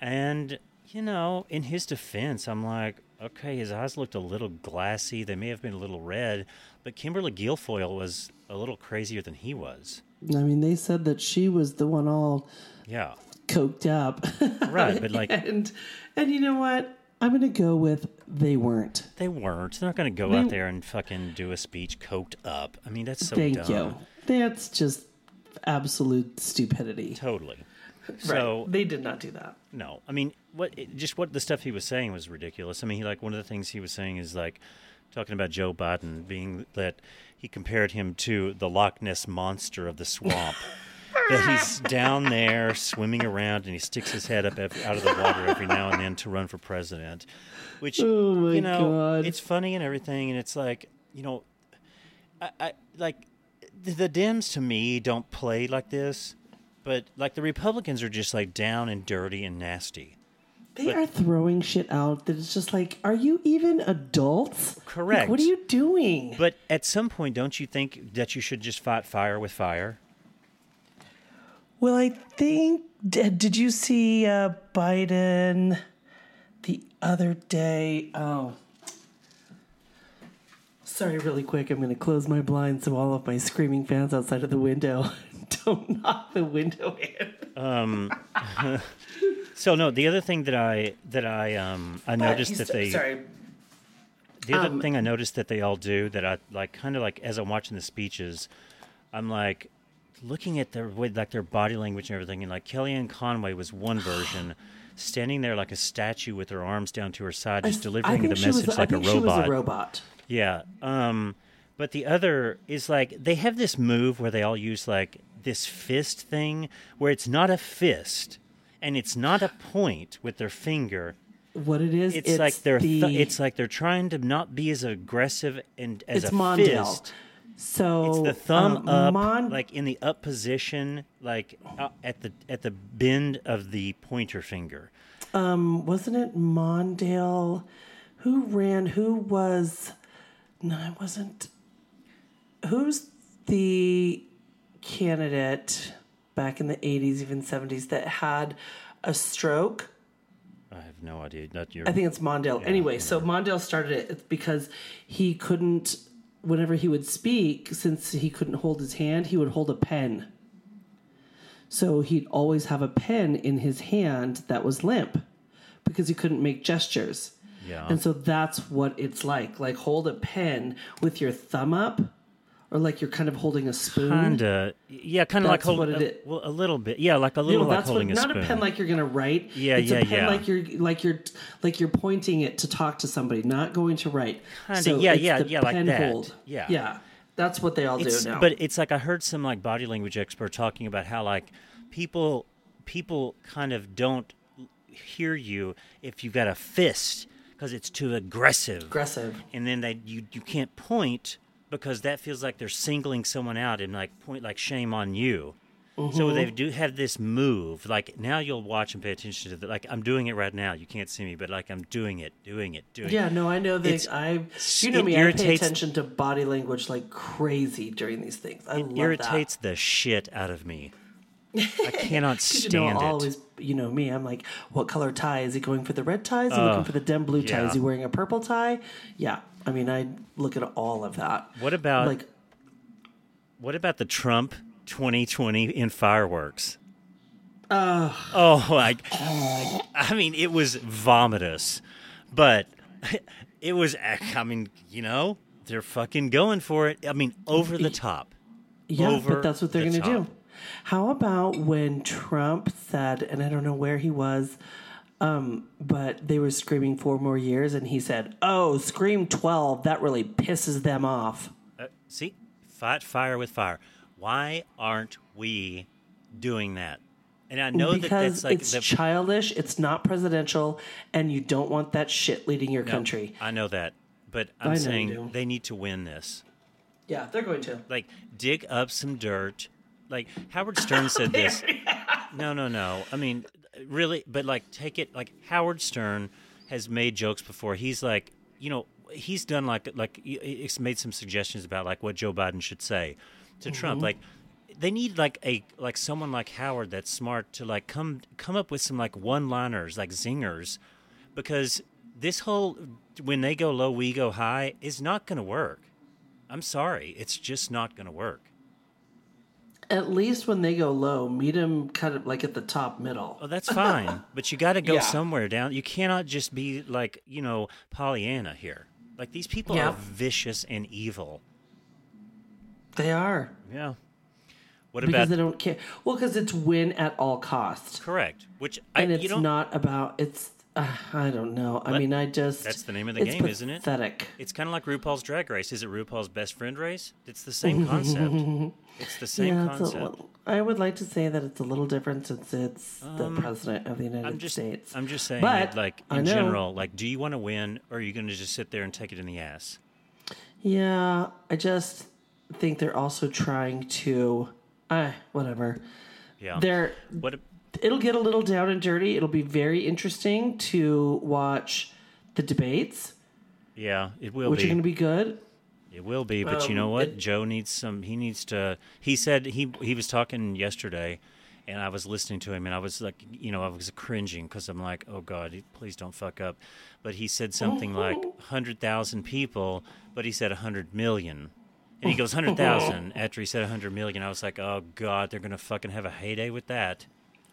and you know, in his defense, I'm like, okay, his eyes looked a little glassy. They may have been a little red, but Kimberly Guilfoyle was a little crazier than he was. I mean, they said that she was the one all Yeah, coked up. right. But like, and and you know what? I'm gonna go with they weren't. they weren't. They're not going to go out there and fucking do a speech coked up. I mean, that's so Thank dumb. you. That's just absolute stupidity. Totally. Right. So they did not do that. No, I mean, what it, just what the stuff he was saying was ridiculous. I mean, he, like one of the things he was saying is like talking about Joe Biden being that he compared him to the Loch Ness monster of the swamp. that he's down there swimming around and he sticks his head up out of the water every now and then to run for president. Which Oh you know, God. it's funny and everything, and it's like you know, I, I like the, the Dems to me don't play like this, but like the Republicans are just like down and dirty and nasty. They are throwing shit out that is just like, are you even adults? Like, Correct. what are you doing? But at some point, don't you think that you should just fight fire with fire? Well, I think did, did you see uh, Biden the other day? Oh, sorry, really quick. I'm going to close my blinds so all of my screaming fans outside of the window don't knock the window in. So no, the other thing that I that I um I noticed that they sorry. the other um, thing I noticed that they all do that I like kind of like as I'm watching the speeches, I'm like looking at their with like their body language and everything, and like Kellyanne Conway was one version. Standing there like a statue with her arms down to her side, just I delivering think the was- message I like a was robot. a robot. Yeah. Um, but the other is like they have this move where they all use like this fist thing where it's not a fist and it's not a point with their finger. What it is, It's, like they're the, th- it's like they're trying to not be as aggressive and as it's a Mondale. fist. So It's the thumb uh, up, Mon- like in the up position, like uh, at the at the bend of the pointer finger. Um, wasn't it Mondale? Who ran? Who was? No, it wasn't. Who's the candidate back in the '80s, even '70s, that had a stroke? I have no idea. Not your. I think it's Mondale. anyway, so Mondale started it because he couldn't. Whenever he would speak, since he couldn't hold his hand, he would hold a pen. So he'd always have a pen in his hand that was limp because he couldn't make gestures. Yeah. And so that's what it's like. Like hold a pen with your thumb up or like you're kind of holding a spoon. Kinda, yeah, kind of like holding a, well, a little bit, yeah, like a You little know, like that's what holding a not spoon. Not a pen like you're gonna write. Yeah, it's yeah, a pen yeah. like you're like you're like you're pointing it to talk to somebody, not going to write. Kinda, yeah, it's yeah, the yeah, like pen that. hold. Yeah. yeah, that's what they all it's, do now. But it's like I heard some like body language expert talking about how like people people kind of don't hear you if you've got a fist because it's too aggressive. aggressive. and then they you you can't point because that feels like they're singling someone out and like point like shame on you. Mm-hmm. So they do have this move. Like now you'll watch and pay attention to the like I'm doing it right now. You can't see me, but like I'm doing it, doing it, doing Yeah, it. Yeah, no, I know that I. You know me, I pay attention to body language like crazy during these things. I It irritates the shit out of me. I cannot stand you know, it. Always, you know me. I'm like, what color tie is he going for? The red tie? Is he looking for the dim blue tie? yeah. Is he wearing a purple tie? Yeah, I mean, I look at all of that. What about like? What about the Trump 2020 in fireworks? oh, like, I mean, it was vomitous, but it was, I mean, you know, they're fucking going for it. I mean, over the top. Yeah, over but that's what they're the going to do. How about when Trump said, and I don't know where he was, um, but they were screaming four more years, and he said, "Oh, scream twelve. That really pisses them off." Uh, see, fight fire with fire. Why aren't we doing that? And I know that because that's like it's the, childish, it's not presidential, and you don't want that shit leading your No, country. I know that, but I'm saying they need to win this. Yeah, they're going to. like dig up some dirt. Like Howard Stern said this. No, no, no. I mean, really, but like take it like Howard Stern has made jokes before. He's like, you know, he's done like like he's made some suggestions about like what Joe Biden should say to mm-hmm. Trump. Like they need like a like someone like Howard that's smart to like come come up with some like one-liners, like zingers because this whole when they go low, we go high is not going to work. I'm sorry, it's just not going to work. At least when they go low, meet them kind of like at the top middle. Oh, that's fine, but you got to go Yeah. somewhere down. You cannot just be like you know Pollyanna here. Like these people Yeah. are vicious and evil. They are Yeah. What because about they don't care. Well, because it's win at all costs, correct? Which I and you it's don't. not about. It's uh, I don't know. I mean, I just that's the name of the it's game, isn't it? Pathetic. It's kind of like RuPaul's Drag Race. Is it RuPaul's Best Friend Race? It's the same concept. it's the same Yeah, concept. little- I would like to say that it's a little different since it's the president of the United Um, I'm just, States. I'm just saying, But, that, like in general, like, do you want to win, or are you going to just sit there and take it in the ass? Yeah, I just think they're also trying to, uh, whatever. Yeah. They're what? it'll get a little down and dirty. It'll be very interesting to watch the debates, Yeah, it will which be. are going to be good. It will be, but you know Um, what? it- Joe needs some. He needs to. He said he he was talking yesterday, and I was listening to him, and I was like, you know, I was cringing because I'm like, oh God, please don't fuck up. But he said something like hundred thousand people, but he said hundred million. And he goes hundred thousand after he said hundred million. I was like, oh God, they're gonna fucking have a heyday with that.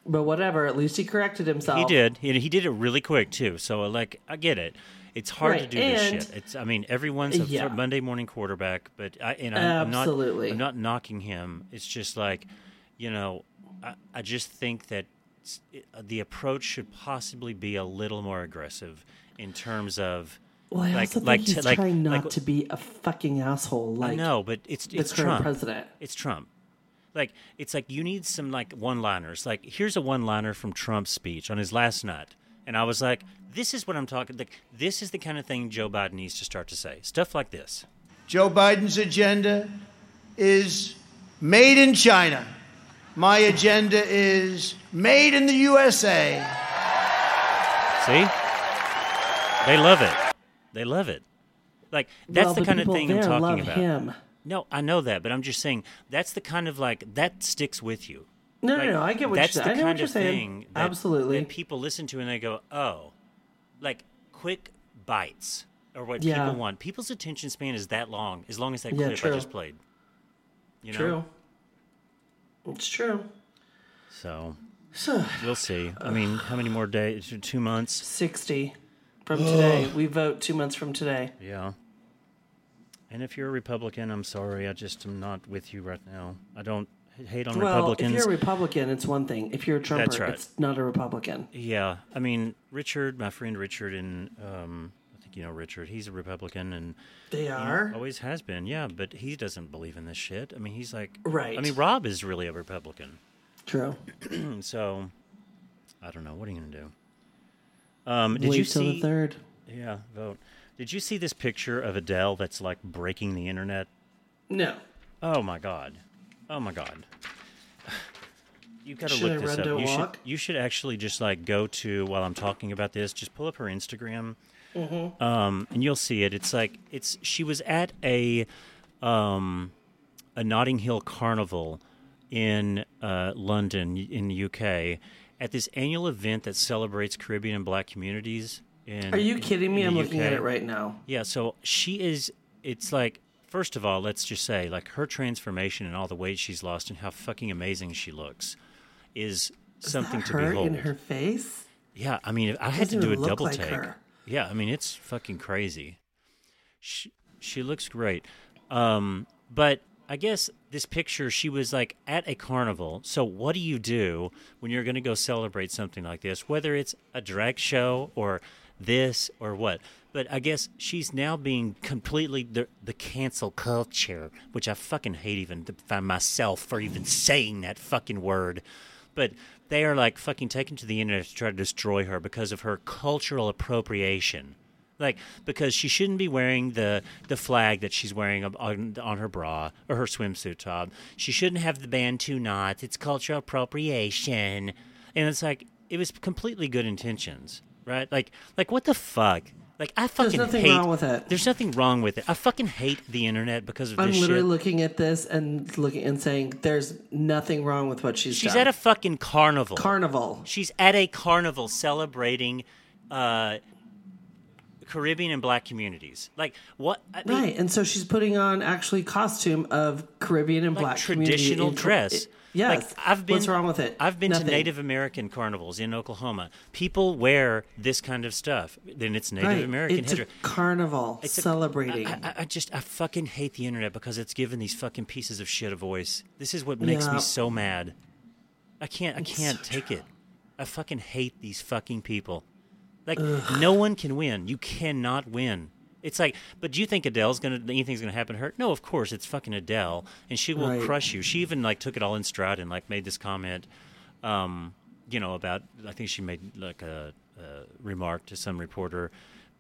But whatever, at least he corrected himself. He did. He, he did it really quick too. So like, I get it. It's hard to Right, do this shit. It's. I mean, everyone's a Yeah. Monday morning quarterback, but I and I'm, I'm not. I'm not knocking him. It's just like, you know, I, I just think that it- the approach should possibly be a little more aggressive in terms of Well, I like, also think like, he's like, trying not like, to be a fucking asshole like no, but it's it's Trump. president. It's Trump. Like it's like you need some like one-liners. Like here's a one-liner from Trump's speech on his last night, and I was like, this is what I'm talking. Like this is the kind of thing Joe Biden needs to start to say. Stuff like this. Joe Biden's agenda is made in China. My agenda is made in the USA. See? They love it. They love it. Like that's well, the kind of people thing I'm talking love about. him. No, I know that, but I'm just saying that's the kind of like that sticks with you. No, Like, no, no. I get what that's you're the saying. I know kind of thing that, Absolutely. that people listen to and they go, "Oh, like quick bites." Or what Yeah. people want. People's attention span is that long, as long as that Yeah, clip true. I just played. You know? True. It's true. So So, we'll see. I mean, how many more days? Two months? 60 from today. We vote two months from today. Yeah. And if you're a Republican, I'm sorry. I just am not with you right now. I don't hate on Well, Republicans. if you're a Republican, it's one thing. If you're a Trumper, That's right. it's not a Republican. Yeah, I mean Richard, my friend Richard, and um, I think you know Richard. He's a Republican and They are. always has been. Yeah, but he doesn't believe in this shit. I mean, he's like, Right. I mean, Rob is really a Republican, True. so I don't know. What are you gonna do? Um, did Wait you till see? the third. Yeah, vote. Did you see this picture of Adele that's like breaking the internet? No. Oh my god. Oh my god. You got to Should look I this up. You should you should actually just like go to while I'm talking about this, just pull up her Instagram. Mm-hmm. Um and you'll see it. It's like it's she was at a um a Notting Hill carnival in uh, London in the UK at this annual event that celebrates Caribbean and black communities in Are you in- kidding me? in I'm looking at it right now. Yeah, so she is. It's like, first of all, let's just say, like her transformation and all the weight she's lost and how fucking amazing she looks is something Is that to behold. in her face? Yeah, I mean, I had to do a double like take. her. Yeah, I mean, it's fucking crazy. She she looks great, um, but I guess this picture she was like at a carnival. So what do you do when you're going to go celebrate something like this? Whether it's a drag show or this or what. But I guess she's now being completely the, the cancel culture, which I fucking hate even to find myself for even saying that fucking word. But they are like fucking taken to the internet to try to destroy her because of her cultural appropriation. Like because she shouldn't be wearing the the flag that she's wearing on, on her bra or her swimsuit top. She shouldn't have the band two knots. It's cultural appropriation, and it's like it was completely good intentions, right? Like like what the fuck? Like I fucking nothing hate. wrong with it. There's nothing wrong with it. I fucking hate the internet because of this. I'm this literally shit. looking at this and looking and saying there's nothing wrong with what she's, She's done. at a fucking carnival. carnival. She's at a carnival celebrating uh, Caribbean and Black communities. Like what? I mean, Right, and so she's putting on actually costume of Caribbean and like black community traditional in- dress. Yes, Like, I've been. What's wrong with it? I've been Nothing. to Native American carnivals in Oklahoma. People wear this kind of stuff. Then it's Native right. American It's headdress. a carnival It's celebrating. I, I, I just I fucking hate the internet because it's given these fucking pieces of shit a voice. This is what makes Yeah. me so mad. I can't I It's can't so take true. it. I fucking hate these fucking people. Like no one can win. You cannot win. It's like, but do you think Adele's gonna anything's gonna happen to her? No, of course it's fucking Adele, and she will Right. crush you. She even like took it all in stride and like made this comment, um, you know, about I think she made like a, a remark to some reporter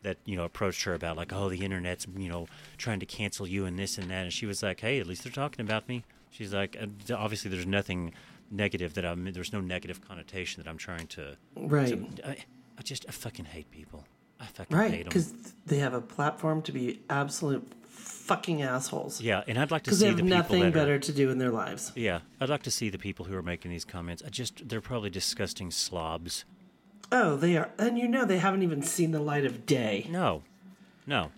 that you know approached her about like, oh, the internet's you know trying to cancel you and this and that, and she was like, hey, at least they're talking about me. She's like, obviously there's nothing negative that I'm. There's no negative connotation that I'm trying to. Right. to- I, I just I fucking hate people. I fucking right, hate them. because they have a platform to be absolute fucking assholes. Yeah, and I'd like to because see they the have people nothing that better to do in their lives. yeah, I'd like to see the people who are making these comments. I just they're probably disgusting slobs. Oh, they are, and you know they haven't even seen the light of day. No, no.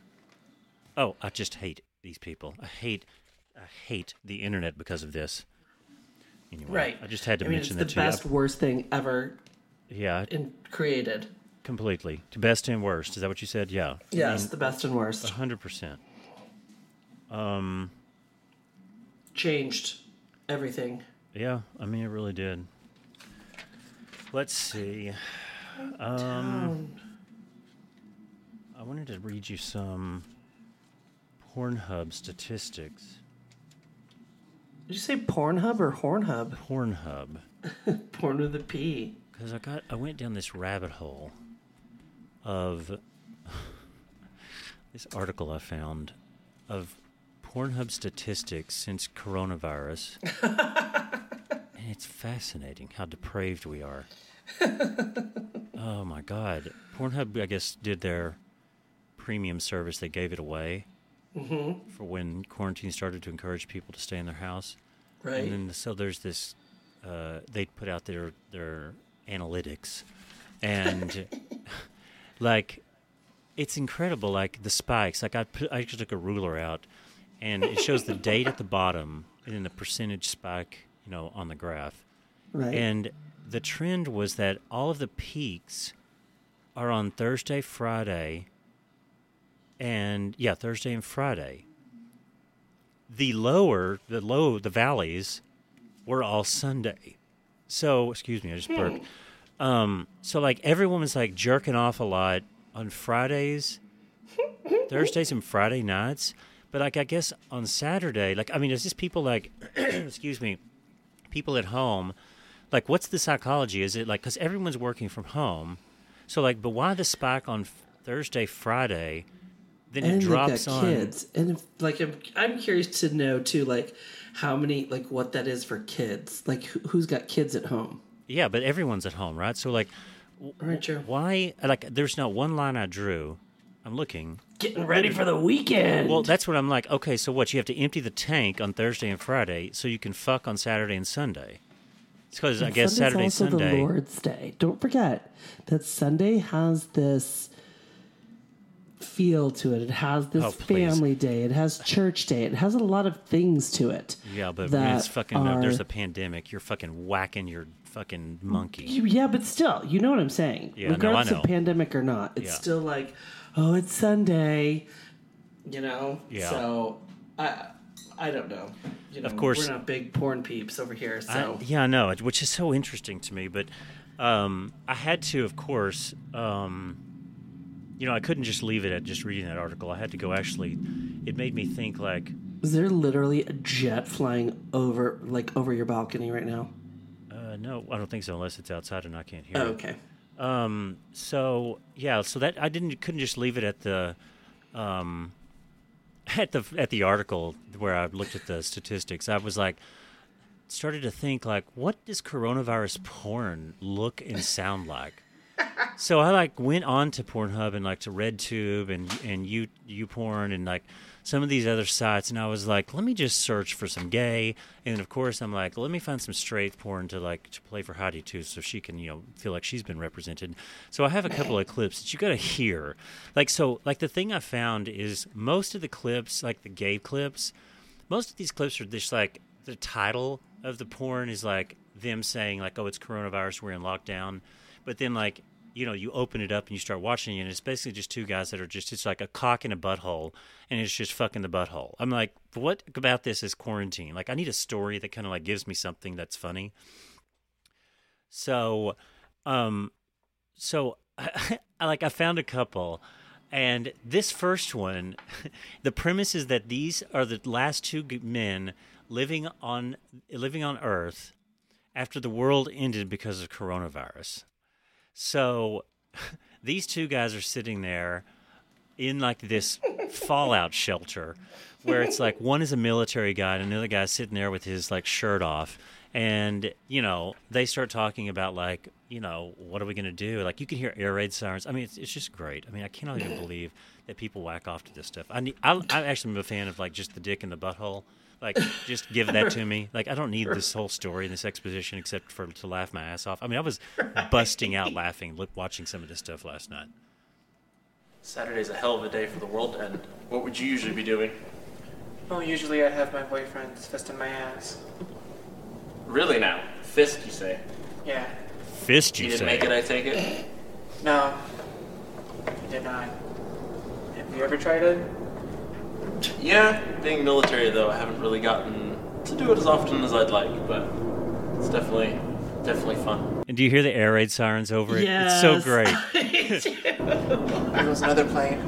Oh, I just hate these people. I hate, I hate the internet because of this. Anyway, Right. I just had to I mean, mention it's that the best worst thing ever. Yeah, in, created. Completely. To best and worst. Is that what you said? Yeah. Yes, the best and worst. hundred percent. Changed everything. Yeah, I mean it really did. Let's see. Um, I wanted to read you some Pornhub statistics. Did you say Pornhub or Hornhub? Pornhub. Porn with a P. Because I got, I went down this rabbit hole of this article I found of Pornhub statistics since coronavirus. and it's fascinating how depraved we are. oh my God. Pornhub, I guess, did their premium service. They gave it away for when quarantine started to encourage people to stay in their house. Right. And then so there's this. Uh, they put out their their analytics, and like it's incredible. Like the spikes. Like I put, I just took a ruler out, and it shows the date at the bottom and then the percentage spike. You know, on the graph, right. and the trend was that all of the peaks are on Thursday, Friday, and yeah, Thursday and Friday. The lower, the low, the valleys were all Sunday. So, excuse me, I just hmm. burped. Um, so like everyone was like jerking off a lot on Fridays, Thursdays, and Friday nights. But like I guess on Saturday, like I mean, it's just people like, excuse me, people at home. Like, what's the psychology? Is it like because everyone's working from home, so like, but why the spike on Thursday, Friday? Then and it drops on. kids, and if, like I'm, I'm curious to know too, like how many, like what that is for kids. Like who, who's got kids at home? Yeah, but everyone's at home, right? So like, why? Like, there's not one line I drew. I'm looking. Getting ready for the weekend. Well, that's what I'm like. Okay, so what? You have to empty the tank on Thursday and Friday, so you can fuck on Saturday and Sunday. It's because I guess Sunday's Saturday, also Sunday. the Lord's Day. Don't forget that Sunday has this feel to it. It has this Oh, family day. It has church day. It has a lot of things to it. Yeah, but when it's fucking uh, there's a pandemic. You're fucking whacking your fucking monkey. Yeah, but still, you know what I'm saying. Yeah, no, I Regardless know. of pandemic or not, it's Yeah. still like, oh, it's Sunday. You know. Yeah. So I, I don't know. You know, Of course- we're not big porn peeps over here. So I, yeah, I know, which is so interesting to me. But um, I had to, of course, um, you know, I couldn't just leave it at just reading that article. I had to go actually. It made me think like, is there literally a jet flying over, like over your balcony right now? uh, no, I don't think so, unless it's outside and I can't hear. Oh, it. okay. Um. So yeah. So that I didn't couldn't just leave it at the, um, at the at the article where I looked at the statistics. I was like, started to think like, what does coronavirus porn look and sound like? So I like went on to Pornhub and like to RedTube and and you YouPorn and like some of these other sites, and I was like, let me just search for some gay, and of course I'm like, let me find some straight porn to like to play for Heidi too, so she can you know feel like she's been represented. So I have a couple of clips that you got to hear, like so like the thing I found is most of the clips, like the gay clips, most of these clips are just like the title of the porn is like them saying like, oh, it's coronavirus, we're in lockdown, but then like you know you open it up and you start watching it and it's basically just two guys that are just it's like a cock in a butthole and it's just fucking the butthole. I'm like what about this is quarantine? Like i need a story that kind of like gives me something that's funny. So um so I, like i found a couple and this first one the premise is that these are the last two men living on living on earth after the world ended because of coronavirus so these two guys are sitting there in like this fallout shelter where it's like one is a military guy and another guy's sitting there with his like shirt off. And you know they start talking about like you know what are we going to do? Like you can hear air raid sirens. I mean it's, it's just great. I mean i cannot even believe that people whack off to this stuff. I need I, i actually am a fan of like just the dick and the butthole like just give that to me like i don't need this whole story and this exposition except for to laugh my ass off i mean i was busting out laughing look watching some of this stuff last night Saturday's a hell of a day for the world to end. What would you usually be doing? Well, usually I'd have my boyfriends fisting my ass. Really now? Fist, you say? Yeah. fist You you didn't make it, I take it? No. I did not. Have you ever tried it? Yeah, being military though, I haven't really gotten to do it as often as I'd like, but it's definitely, definitely fun. and do you hear the air raid sirens over it it's so Yes. great There was another plane.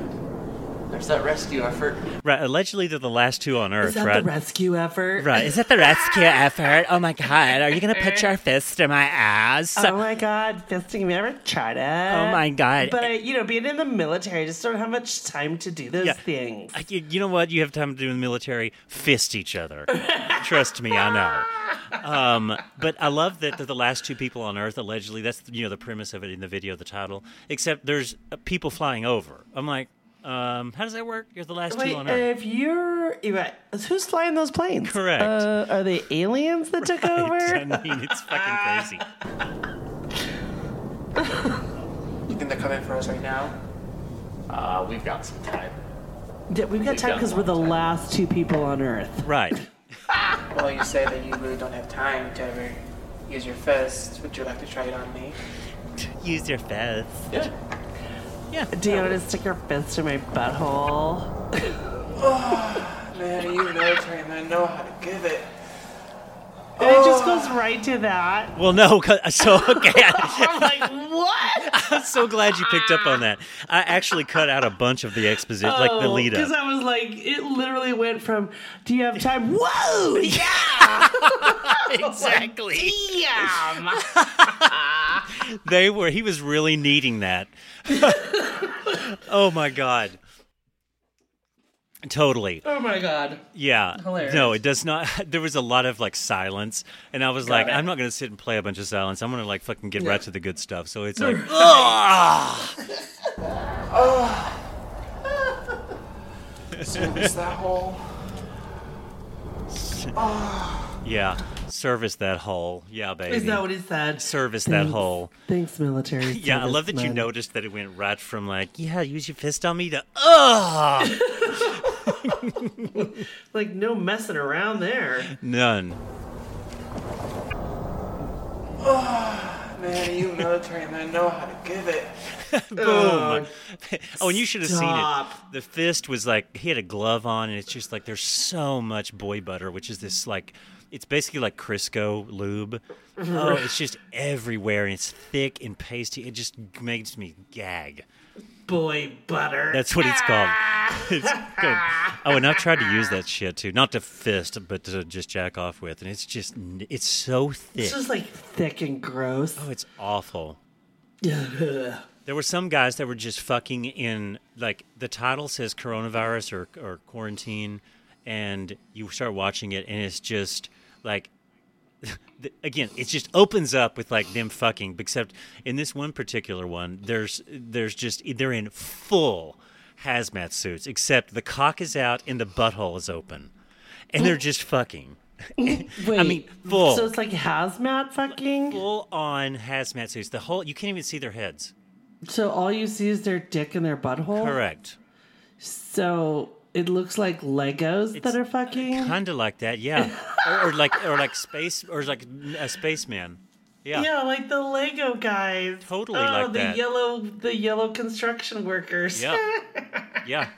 There's that rescue effort. Right. Allegedly, they're the last two on Earth, Is that right? the rescue effort? Right. Is that the rescue effort? Oh my god. Are you gonna put your fist in my ass? Oh my god, fisting. Have you ever tried it? Oh my God. But I, you know, being in the military, I just don't have much time to do those Yeah. things. You, you know what? You have time to do in the military? Fist each other. Trust me, I know. Um, but I love that they're the last two people on Earth. Allegedly, that's you know the premise of it in the video, the title. Except there's uh, people flying over. I'm like, um, how does that work? You're the last Wait, two on Earth. if you're you're right, who's flying those planes? Correct. Uh, are they aliens that took over? I mean, it's fucking crazy. You think they're coming for us right now? Uh, we've got some time. Yeah, we've got time because we're the last two people on Earth. Right. Well, you say that you really don't have time to ever use your fist. Would you like to try it on me? Use your fist. Yeah. Do you want to stick your fist in my butthole? oh, Man, you military men know how to give it. And it just oh. goes right to that. Well, no. 'cause- uh, So okay. I'm like, what? I'm so glad you picked up on that. I actually cut out a bunch of the exposition, like the oh, lead Because. I was like, it literally went from, do you have time? Whoa! Yeah! Exactly. Damn! They were. He was really needing that. oh my god. Totally. Oh my god. Yeah. Hilarious. No, it does not. There was a lot of like silence, and I was like, I'm not gonna sit and play a bunch of silence. I'm gonna like fucking get right to the good stuff. So it's like, ah, Service that hole. yeah. Service that hole. Yeah, baby. Is that what he said? Service that hole. Thanks, military. Yeah, I love that you noticed that it went right from like, yeah, use your fist on me to, ugh, Like, no messing around there. none. Oh, Man, you military men know how to give it. Boom. oh, and you should have seen it. The fist was like he had a glove on, and it's just like there's so much boy butter, which is this like it's basically like Crisco lube. Oh, it's just everywhere, and it's thick and pasty. It just makes me gag. Boy butter. That's what it's called. Ah. It's called- Oh, and I've tried to use that shit too, not to fist, but to just jack off with, and it's just it's so thick. it's just like thick and gross. Oh, it's awful. There were some guys that were just fucking in like the title says coronavirus or or quarantine, and you start watching it and it's just like again it just opens up with like them fucking except in this one particular one there's there's just they're in full hazmat suits except the cock is out and the butthole is open. And they're just fucking. Wait, I mean full. So it's like hazmat fucking? full on hazmat suits. The whole you can't even see their heads. So all you see is their dick and their butthole? correct. So it looks like Legos that are fucking? Kind of like that, yeah. or, or like, or like space, or like a spaceman. Yeah. Yeah, like the Lego guys. Totally oh, like the that. yellow the yellow construction workers. Yeah. Yeah.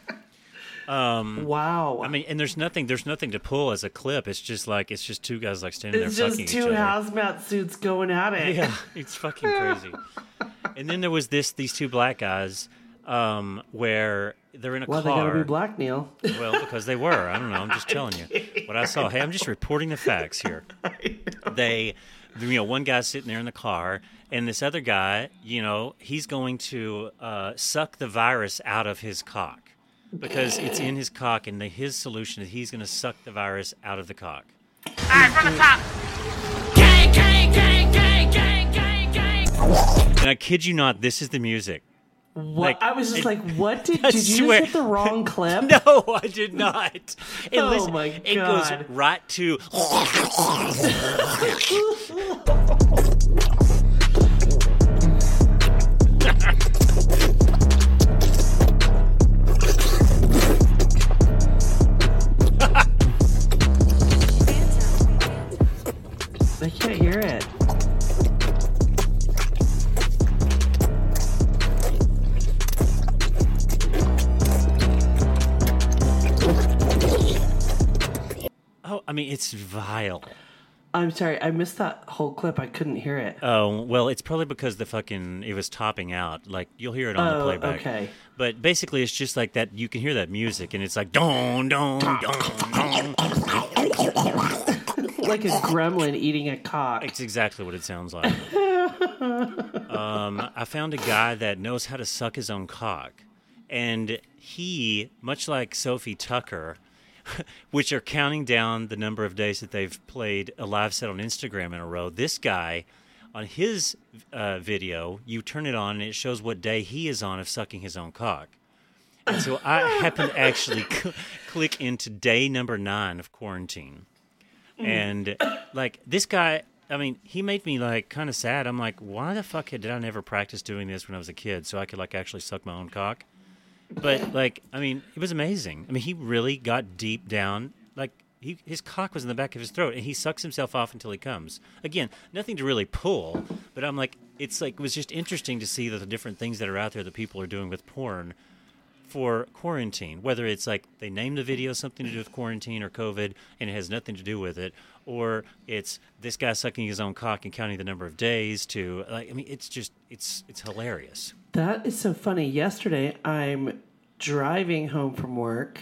Um, Wow. I mean, and there's nothing, there's nothing to pull as a clip. It's just like, it's just two guys like standing it's there just fucking two each other. hazmat suits going at it. Yeah, it's fucking crazy. and then there was this, these two black guys, um, where they're in a car. Well, they gotta be black, Neil. Well, because they were. I don't know. I'm just telling you what I saw. Hey, I'm just reporting the facts here. They, you know, one guy's sitting there in the car, and this other guy, you know, he's going to uh, suck the virus out of his cock because it's in his cock, and the, his solution is he's going to suck the virus out of the cock. All right, from the top. Gang, gang, gang, gang, gang, gang, gang. And I kid you not, this is the music. What? Like, I was just I- like, what did, I did you swear- just hit the wrong clip? No, I did not. And Oh listen, my It goes God. right to. Vile. I'm sorry, I missed that whole clip. I couldn't hear it. Oh well, it's probably because the fucking it was topping out. Like you'll hear it on the Oh, playback. okay. But basically, it's just like that. You can hear that music, and it's like don don don don. like a gremlin eating a cock. It's exactly what it sounds like. um, I found a guy that knows how to suck his own cock, and he, much like Sofi Tukker, which are counting down the number of days that they've played a live set on Instagram in a row. This guy, on his uh, video, you turn it on and it shows what day he is on of sucking his own cock. And so I happened to actually cl- click into day number nine of quarantine and like this guy i mean he made me like kind of sad i'm like why the fuck did i never practice doing this when i was a kid so i could like actually suck my own cock but like i mean it was amazing i mean he really got deep down like he, his cock was in the back of his throat and he sucks himself off until he comes again nothing to really pull but i'm like it's like it was just interesting to see the different things that are out there that people are doing with porn for quarantine, whether it's like they name the video something to do with quarantine or COVID and it has nothing to do with it, or it's this guy sucking his own cock and counting the number of days to like I mean it's just it's it's hilarious. That is so funny. Yesterday, I'm driving home from work,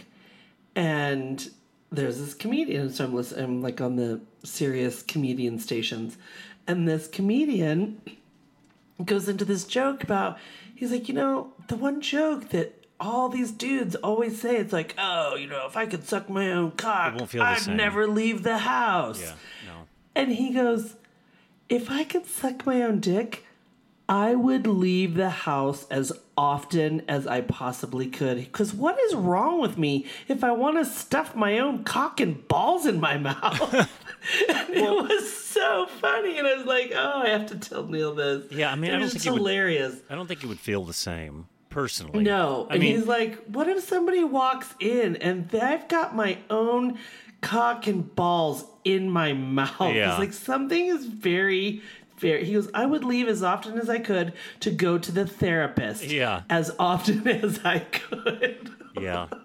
and there's this comedian. So I'm listening, I'm like on the Sirius comedian stations, and this comedian goes into this joke about. He's like, you know, the one joke that all these dudes always say, it's like, oh, you know, if I could suck my own cock, won't feel the I'd same." never leave the house. Yeah, no. And he goes, If I could suck my own dick, I would leave the house as often as I possibly could. Because what is wrong with me if I want to stuff my own cock and balls in my mouth? and it was so funny. And I was like, Oh, I have to tell Neil this. Yeah, I mean, it I don't was think just would- hilarious. I don't think it would feel the same personally. No, I and mean he's like, "What if somebody walks in and I've got my own cock and balls in my mouth?" Yeah. He's like, "Something is very, very." He goes, "I would leave as often as I could to go to the therapist. Yeah. as often as I could." yeah.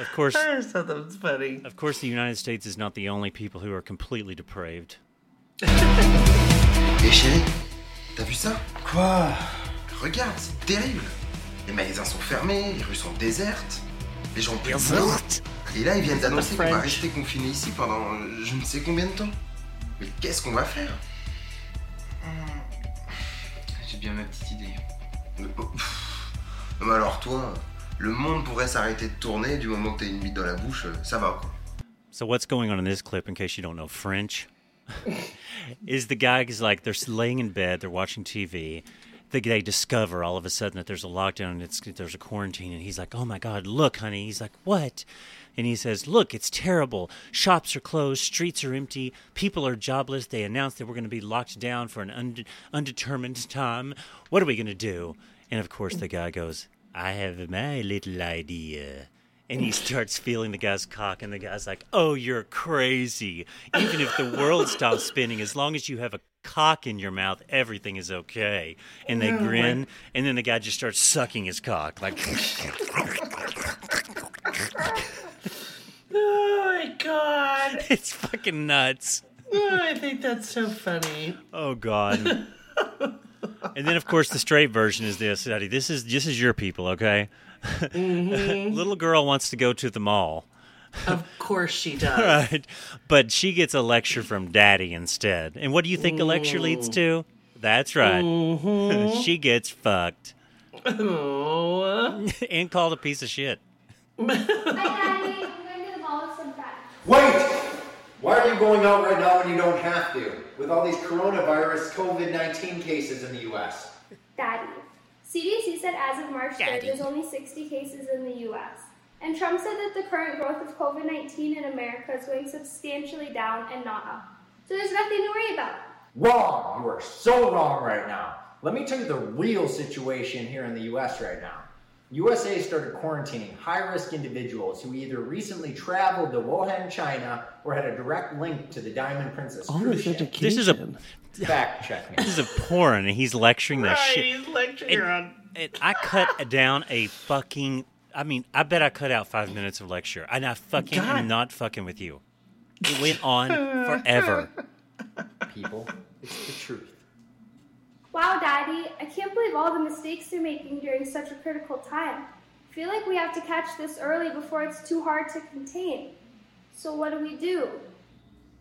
Of course I just thought that was funny. of course the United States is not the only people who are completely depraved. Et chérie, t'as vu ça Quoi Regarde, c'est terrible. Les magasins sont fermés, les rues sont désertes, les gens ont plus de. Et là, ils viennent d'annoncer qu'on va rester confinés ici pendant je ne sais combien de temps. Mais qu'est-ce qu'on va faire J'ai bien ma petite idée. Mais, oh, mais alors toi, le monde pourrait s'arrêter de tourner du moment que t'as une bite dans la bouche, euh, ça va quoi. So what's going on in this clip, in case you don't know French, is the guy is like they're laying in bed, they're watching TV. They, they discover all of a sudden that there's a lockdown and it's there's a quarantine, and he's like, "Oh my God, look, honey!" He's like, "What?" And he says, "Look, it's terrible. Shops are closed, streets are empty, people are jobless. They announced that we're going to be locked down for an unde- undetermined time. What are we going to do?" And of course, the guy goes, "I have my little idea." And he starts feeling the guy's cock, and the guy's like, "Oh, you're crazy! Even if the world stops spinning, as long as you have a cock in your mouth, everything is okay." And they oh, grin, and then the guy just starts sucking his cock, like, Oh my god! it's fucking nuts. Oh, I think that's so funny. Oh God. and then, of course, the straight version is this, Eddie. This is this is your people, okay? Mm-hmm. Little girl wants to go to the mall. Of course she does. Right. But she gets a lecture from daddy instead. And what do you think a lecture leads to? Mm. That's right. Mm-hmm. she gets fucked Oh. and called a piece of shit. Hi, Daddy. I'm going to the mall with some friends. Wait! Why are you going out right now when you don't have to? With all these coronavirus COVID 19 cases in the US. Daddy. CDC said as of March 3rd, there's only 60 cases in the U.S. And Trump said that the current growth of COVID 19 in America is going substantially down and not up. So there's nothing to worry about. Wrong! You are so wrong right now. Let me tell you the real situation here in the US right now. USA started quarantining high risk individuals who either recently traveled to Wuhan, China, or had a direct link to the Diamond Princess All cruise this ship. This is a Fact check me. this is a porn, and he's lecturing that Right, shit. he's lecturing It- on. it- I cut down a fucking. I mean, I bet I cut out five minutes of lecture, and I fucking God. am not fucking with you. It went on forever. people. It's the truth. Wow, Daddy, I can't believe all the mistakes you're making during such a critical time. I feel like we have to catch this early before it's too hard to contain. So, what do we do?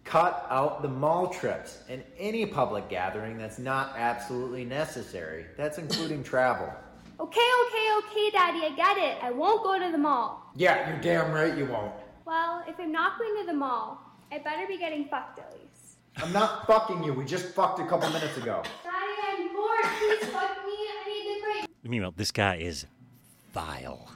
Cut out the mall trips and any public gathering that's not absolutely necessary. That's including travel. Okay, okay, okay, Daddy, I get it. I won't go to the mall. Yeah, you're damn right you won't. Well, if I'm not going to the mall, I better be getting fucked at least. I'm not fucking you. We just fucked a couple minutes ago. Daddy, I'm bored. Please fuck me. I need to break. Meanwhile, this guy is vile.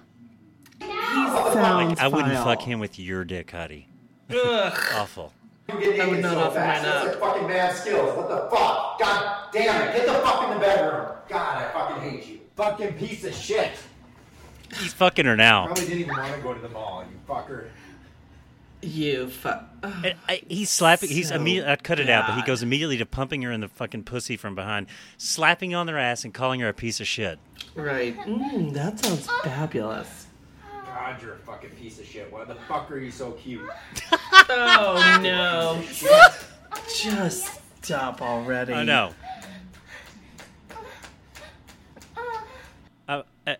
Sounds Like, I wouldn't vile. fuck him with your dick, Huddy. Ugh. Awful. You get I would naked not so offer fast. mine That's up. like fucking bad skills. What the fuck? God damn it. Get the fuck in the bedroom. God, I fucking hate you. Fucking piece of shit. He's fucking her now. Probably didn't even want to go to the mall, you fucker. You fuck. And I, he's slapping. He's So immediately. I cut it out, but he goes immediately to pumping her in the fucking pussy from behind, slapping on their ass and calling her a piece of shit. Right. Mm, that sounds fabulous. God, you're a fucking piece of shit. Why the fuck are you so cute? Oh no. Just stop already. I know. Uh, uh,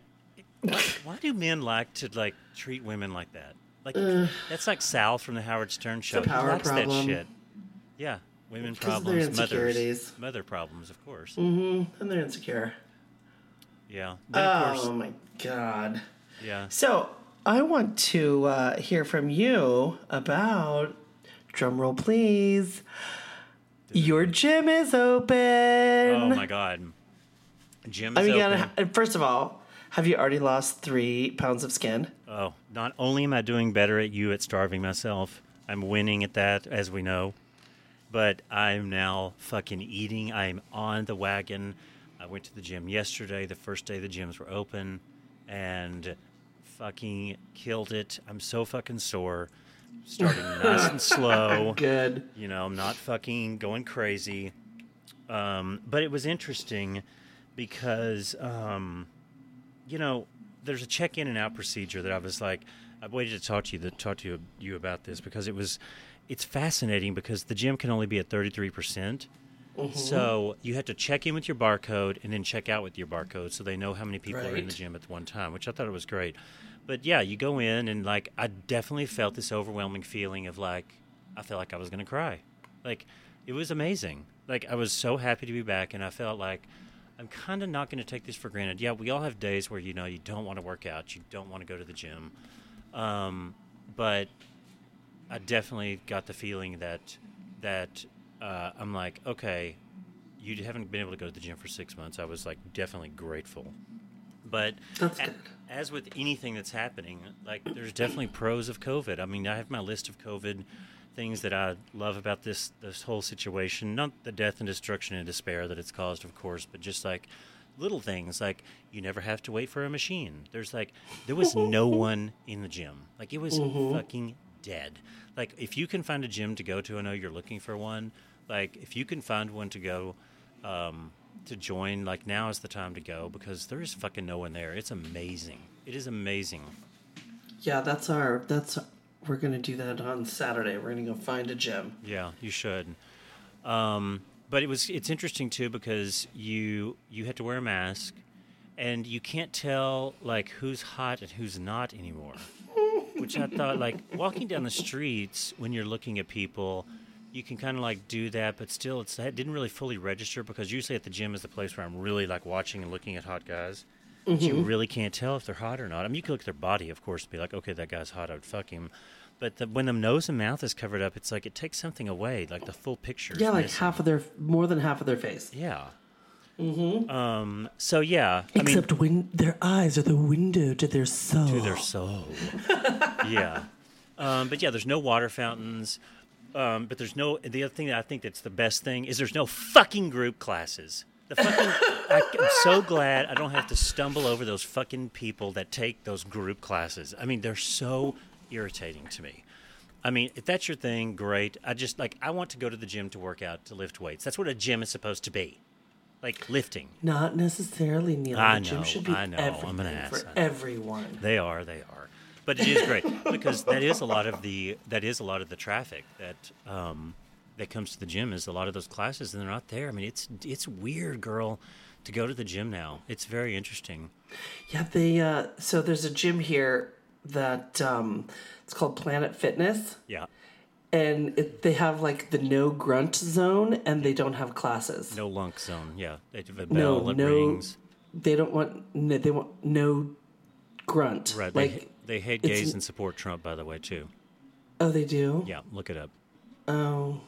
why, why do men like to like treat women like that? Like Ugh. that's like Sal from the Howard Stern show. a power problem. that shit. Yeah, women Because problems, mothers, mother problems, of course. Mm-hmm. And they're insecure. Yeah. Oh course, my god. yeah. So I want to uh, hear from you about drum roll, please. Your gym is open. Oh my god. Gym I mean, open. gotta- first of all, have you already lost three pounds of skin? Oh, not only am I doing better at you at starving myself, I'm winning at that, as we know, but I'm now fucking eating. I'm on the wagon. I went to the gym yesterday, the first day the gyms were open, and fucking killed it. I'm so fucking sore. Starting nice and slow. Good. You know, I'm not fucking going crazy. Um, but it was interesting because, um, you know, there's a check in and out procedure that I was like, I've waited to talk to you to talk to you, you about this because it was, it's fascinating because the gym can only be at 33 percent. Mhm. So you have to check in with your barcode and then check out with your barcode, so they know how many people are in the gym at one time, which I thought it was great. But yeah, you go in and like I definitely felt this overwhelming feeling of like I felt like I was gonna cry. Like it was amazing. Like I was so happy to be back, and I felt like I'm kind of not going to take this for granted. Yeah, we all have days where you know you don't want to work out, you don't want to go to the gym, um, but I definitely got the feeling that that uh, I'm like, okay, you haven't been able to go to the gym for six months. I was like definitely grateful, but a- as with anything that's happening, like there's definitely pros of COVID. I mean, I have my list of COVID things that I love about this this whole situation. Not the death and destruction and despair that it's caused, of course, but just like little things like you never have to wait for a machine. There's like there was no one in the gym. Like it was Mhm. fucking dead. Like if you can find a gym to go to, I know you're looking for one. Like if you can find one to go um, to join, like now is the time to go because there is fucking no one there. It's amazing. It is amazing. Yeah, that's our. That's we're gonna do that on Saturday. We're gonna go find a gym. Yeah, you should. Um, but it was it's interesting too because you you had to wear a mask, and you can't tell like who's hot and who's not anymore. Which I thought like walking down the streets when you're looking at people, you can kind of like do that, but still it's it didn't really fully register because usually at the gym is the place where I'm really like watching and looking at hot guys. But you really can't tell if they're hot or not. I mean, you can look at their body, of course, and be like, okay, that guy's hot. I would fuck him. But the, when the nose and mouth is covered up, it's like it takes something away, like the full picture. Yeah, like missing. half of their, more than half of their face. Yeah. Mm-hmm. Um. So yeah, I mean, Except when their eyes are the window to their soul. to their soul. yeah. Um, but yeah, there's no water fountains. Um, but there's no. The other thing that I think that's the best thing is there's no fucking group classes. The fucking. I, I'm so glad I don't have to stumble over those fucking people that take those group classes. I mean, they're so irritating to me. I mean, if that's your thing, great. I just like I want to go to the gym to work out to lift weights. That's what a gym is supposed to be, like lifting. Not necessarily, Neil. I the gym should be I know, I'm an everything ass, for everyone. They are, they are. But it is great because that is a lot of the that is a lot of the traffic that um, that comes to the gym is a lot of those classes, and they're not there. I mean, it's it's weird, girl, to go to the gym now. It's very interesting. Yeah, they uh so there's a gym here that um it's called Planet Fitness Yeah, and it, they have like the no grunt zone and they don't have classes. no lunk zone. Yeah, they have a No, bell that no rings. they don't want no, they want no grunt. Right, Like they, they hate gays and support Trump, by the way, too. Oh, they do? Yeah, look it up. Oh.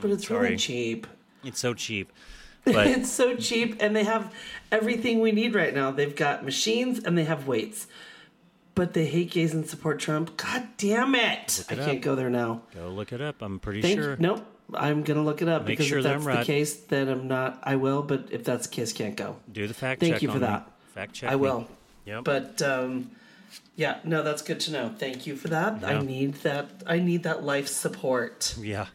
But it's Sorry. really cheap. It's so cheap, but it's so cheap and they have everything we need right now. They've got machines and they have weights. But they hate gays and support Trump. God damn it. Look I it can't go there now. go look it up. I'm pretty Thank sure. Nope. I'm gonna look it up Make because sure if that's I'm the case, then I'm not. I will, but if that's the case, can't go. Do the fact check. Thank you for on me. that. Fact check. I me. will. Yep. But um, yeah, no, that's good to know. Thank you for that. I need that. I need that life support. Yeah.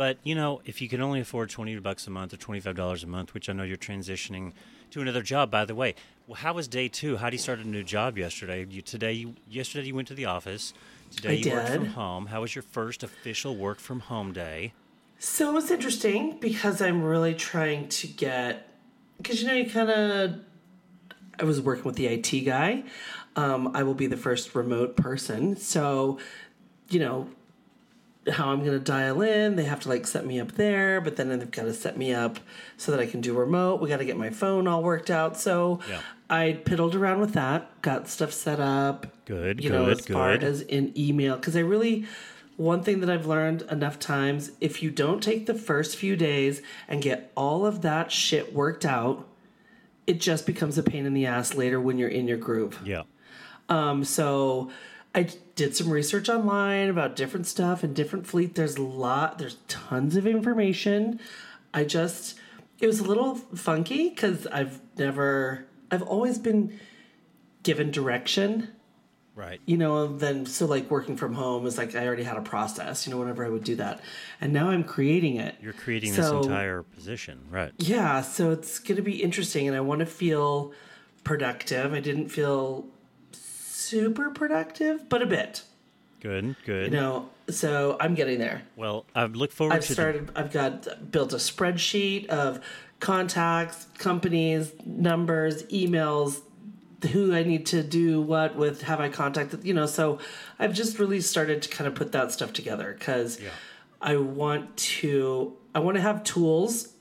But, you know, if you can only afford 20 bucks a month or $25 a month, which I know you're transitioning to another job, by the way, well, how was day two? How did you start a new job yesterday? You, today, you, yesterday you went to the office. Today I you worked from did. home. How was your first official work from home day? So it's interesting because I'm really trying to get because you know you kind of I was working with the IT guy. Um, I will be the first remote person, so you know how I'm going to dial in. They have to like set me up there, but then they've got to set me up so that I can do remote. We got to get my phone all worked out. So Yeah. I piddled around with that, got stuff set up. Good, you know, good, as far as in email, because I really. One thing that I've learned enough times if you don't take the first few days and get all of that shit worked out, it just becomes a pain in the ass later when you're in your groove. Yeah. Um, so I did some research online about different stuff and different fleet. There's a lot, there's tons of information. I just, it was a little funky because I've never, I've always been given direction Right. you know then so like working from home is like i already had a process you know whenever i would do that and now i'm creating it You're creating So- this entire position. Right. yeah so it's going to be interesting and i want to feel productive i didn't feel super productive but a bit Good, good. you know so i'm getting there well, I look forward i've to the- started i've got built a spreadsheet of contacts companies numbers emails who I need to do what with, have I contacted, you know, so I've just really started to kind of put that stuff together because I want to, I want to have tools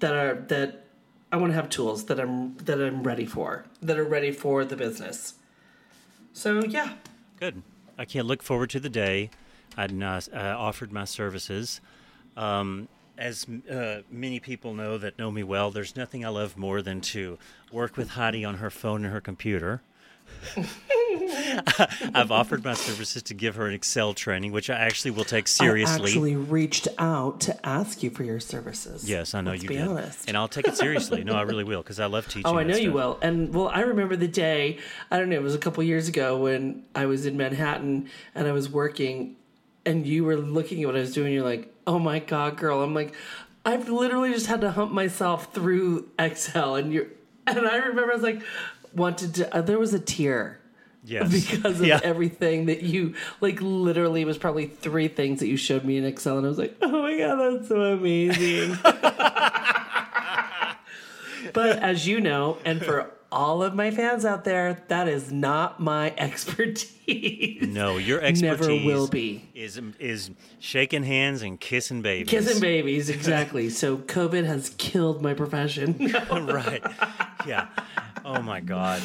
that are, that I want to have tools that I'm, that I'm ready for, that are ready for the business. So yeah, Good. I can't look forward to the day I'd uh, offered my services. Um, as uh, many people know that know me well, there's nothing I love more than to work with Heidi on her phone and her computer. I've offered my services to give her an Excel training, which I actually will take seriously. I actually reached out to ask you for your services. yes, I know Let's you be did, honest. and I'll take it seriously. No, I really will because I love teaching. Oh, I know you will. And well, I remember the day, I don't know, it was a couple years ago when I was in Manhattan and I was working and you were looking at what I was doing. You're like, oh my God, girl. I'm like, I've literally just had to hump myself through Excel. And you're, and I remember I was like, wanted to, uh, there was a tear. Yes. Because of Yeah. everything that you like, literally, it was probably three things that you showed me in Excel, and I was like, "Oh my god, that's so amazing!" But as you know, and for all of my fans out there, that is not my expertise. No, your expertise Never will be. is is shaking hands and kissing babies. Kissing babies, exactly. so COVID has killed my profession. right. Yeah. Oh my God.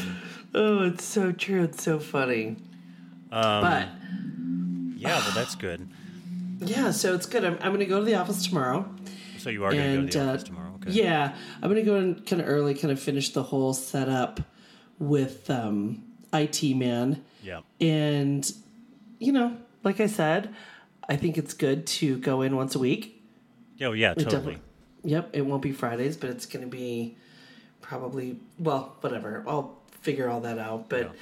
oh, it's so true. It's so funny. Um, But yeah, well, that's good. yeah, so it's good. I'm, I'm going to go to the office tomorrow. So you are going to go to the uh, office tomorrow. Okay. yeah, I'm gonna go in kind of early, kind of finish the whole setup with um, IT man. Yeah. And you know, like I said, I think it's good to go in once a week. Oh yeah, totally. definitely- Yep, it won't be Fridays, but it's gonna be probably well, whatever. I'll figure all that out. But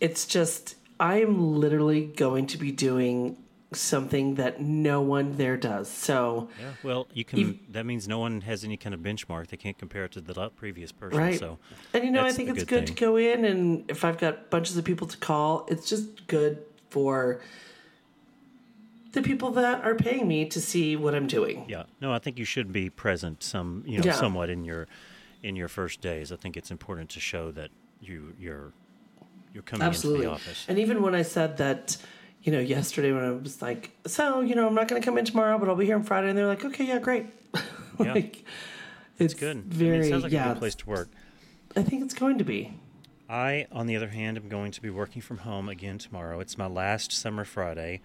it's just I am literally going to be doing something that no one there does. So Yeah. Well, you can. That means no one has any kind of benchmark. They can't compare it to the previous person. Right. So. And you know, I think it's good good to go in, and if I've got bunches of people to call, it's just good for the people that are paying me to see what I'm doing. Yeah. No, I think you should be present some, you know, Yeah. somewhat in your in your first days. I think it's important to show that you you're you're coming Absolutely. into the office. And even when I said that, you know, yesterday when I was like, so, you know, I'm not going to come in tomorrow, but I'll be here on Friday. And they're like, okay, yeah, great. Yeah. like, it's Good. I mean, very, it sounds like yeah, a good place to work. I think it's going to be. I, on the other hand, am going to be working from home again tomorrow. It's my last summer Friday.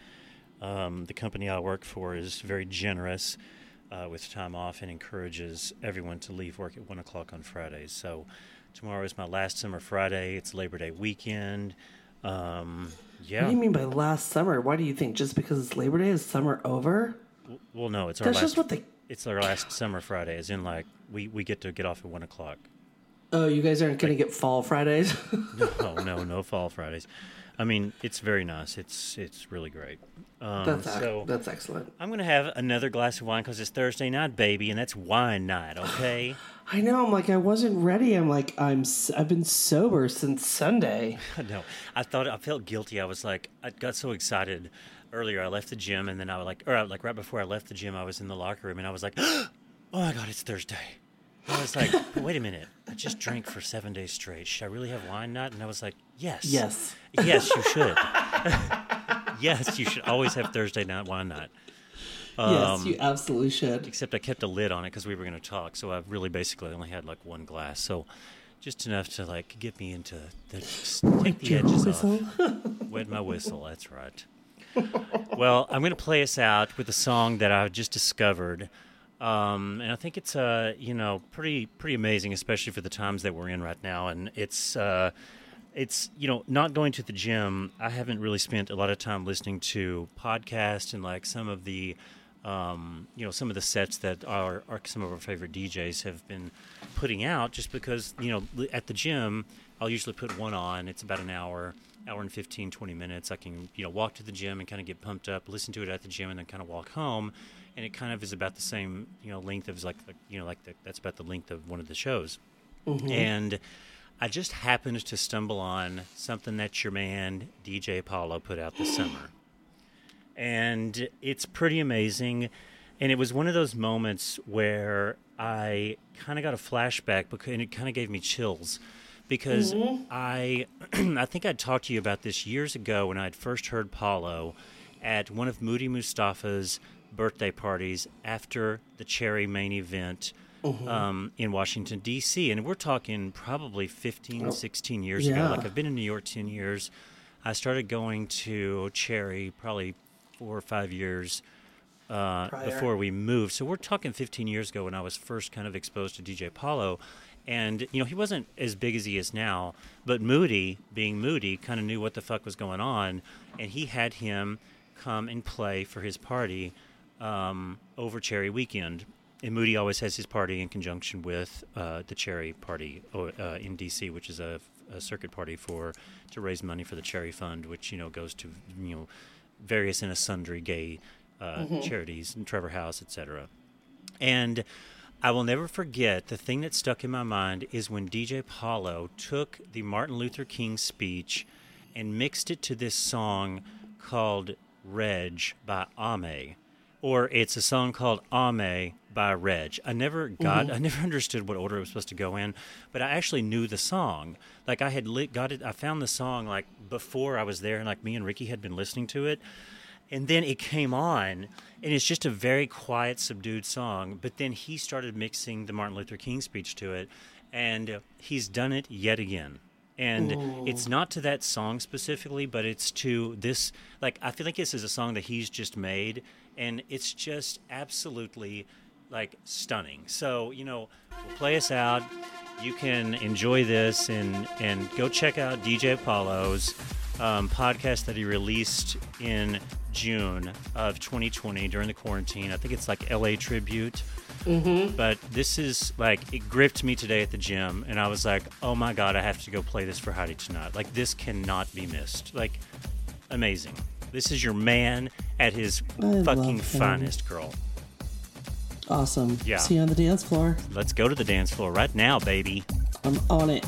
Um, the company I work for is very generous uh, with time off and encourages everyone to leave work at 1 o'clock on Fridays. So tomorrow is my last summer Friday. It's Labor Day weekend. Um, yeah. What do you mean by last summer? Why do you think just because it's Labor Day is summer over? Well, no, it's our That's last. just what they. It's our last summer Friday, as in like we, we get to get off at one o'clock. Oh, you guys aren't going to get fall Fridays? No, no, no fall Fridays. I mean, it's very nice. It's it's really great. Um, that's, so that's excellent. I'm gonna have another glass of wine because it's Thursday night, baby, and that's wine night. Okay. I know. I'm like, I wasn't ready. I'm like, I'm. I've been sober since Sunday. no, I thought I felt guilty. I was like, I got so excited earlier. I left the gym, and then I was like, or like right before I left the gym, I was in the locker room, and I was like, oh my god, it's Thursday. I was like, wait a minute. I just drank for seven days straight. Should I really have wine night? And I was like, yes. Yes. Yes, you should. yes, you should always have Thursday night wine night. Yes, Um, you absolutely should. Except I kept a lid on it because we were going to talk, so I really basically only had like one glass. So just enough to like get me into the take the edges whistle. off. Wet my whistle. That's right. well, I'm going to play us out with a song that I just discovered. Um, and I think it's uh, you know pretty pretty amazing, especially for the times that we're in right now. And it's uh, it's you know not going to the gym. I haven't really spent a lot of time listening to podcasts and like some of the um, you know some of the sets that our, our some of our favorite DJs have been putting out. Just because you know at the gym, I'll usually put one on. It's about an hour, hour and 15, 20 minutes. I can you know walk to the gym and kind of get pumped up, listen to it at the gym, and then kind of walk home. And it kind of is about the same you know length as like the, you know like the, that's about the length of one of the shows. And I just happened to stumble on something that your man DJ Paulo put out this summer. And it's pretty amazing. And it was one of those moments where I kind of got a flashback because and it kind of gave me chills because I I think I'd talked to you about this years ago when I had first heard Paulo at one of Moody Mustafa's birthday parties after the Cherry main event um, in Washington, D.C. And we're talking probably 15, 16 years ago. Like I've been in New York 10 years. I started going to Cherry probably four or five years uh, before we moved. So we're talking 15 years ago when I was first kind of exposed to DJ Paulo. And, you know, he wasn't as big as he is now, but Moody, being Moody, kind of knew what the fuck was going on. And he had him come and play for his party um, over Cherry Weekend. And Moody always has his party in conjunction with uh, the Cherry Party uh, in DC, which is a, a circuit party for to raise money for the Cherry Fund, which you know goes to you know various and sundry gay uh, charities and Trevor House, etc. And I will never forget the thing that stuck in my mind is when DJ Paulo took the Martin Luther King speech and mixed it to this song called Rej by Ame. Or it's a song called Ame by Rej. I never got, mm-hmm. I never understood what order it was supposed to go in, but I actually knew the song. Like I had lit, got it, I found the song like before I was there, and like me and Ricky had been listening to it and then it came on and it's just a very quiet subdued song but then he started mixing the martin luther king speech to it and he's done it yet again and it's not to that song specifically but it's to this like i feel like this is a song that he's just made and it's just absolutely like stunning so you know we'll play us out you can enjoy this and and go check out dj Paulo's um, podcast that he released in June of 2020 during the quarantine. I think it's like LA Tribute. Mm-hmm. But this is like, it gripped me today at the gym, and I was like, oh my God, I have to go play this for Heidi tonight. Like, this cannot be missed. Like, amazing. This is your man at his I fucking finest, girl. Awesome. Yeah. See you on the dance floor. Let's go to the dance floor right now, baby. I'm on it.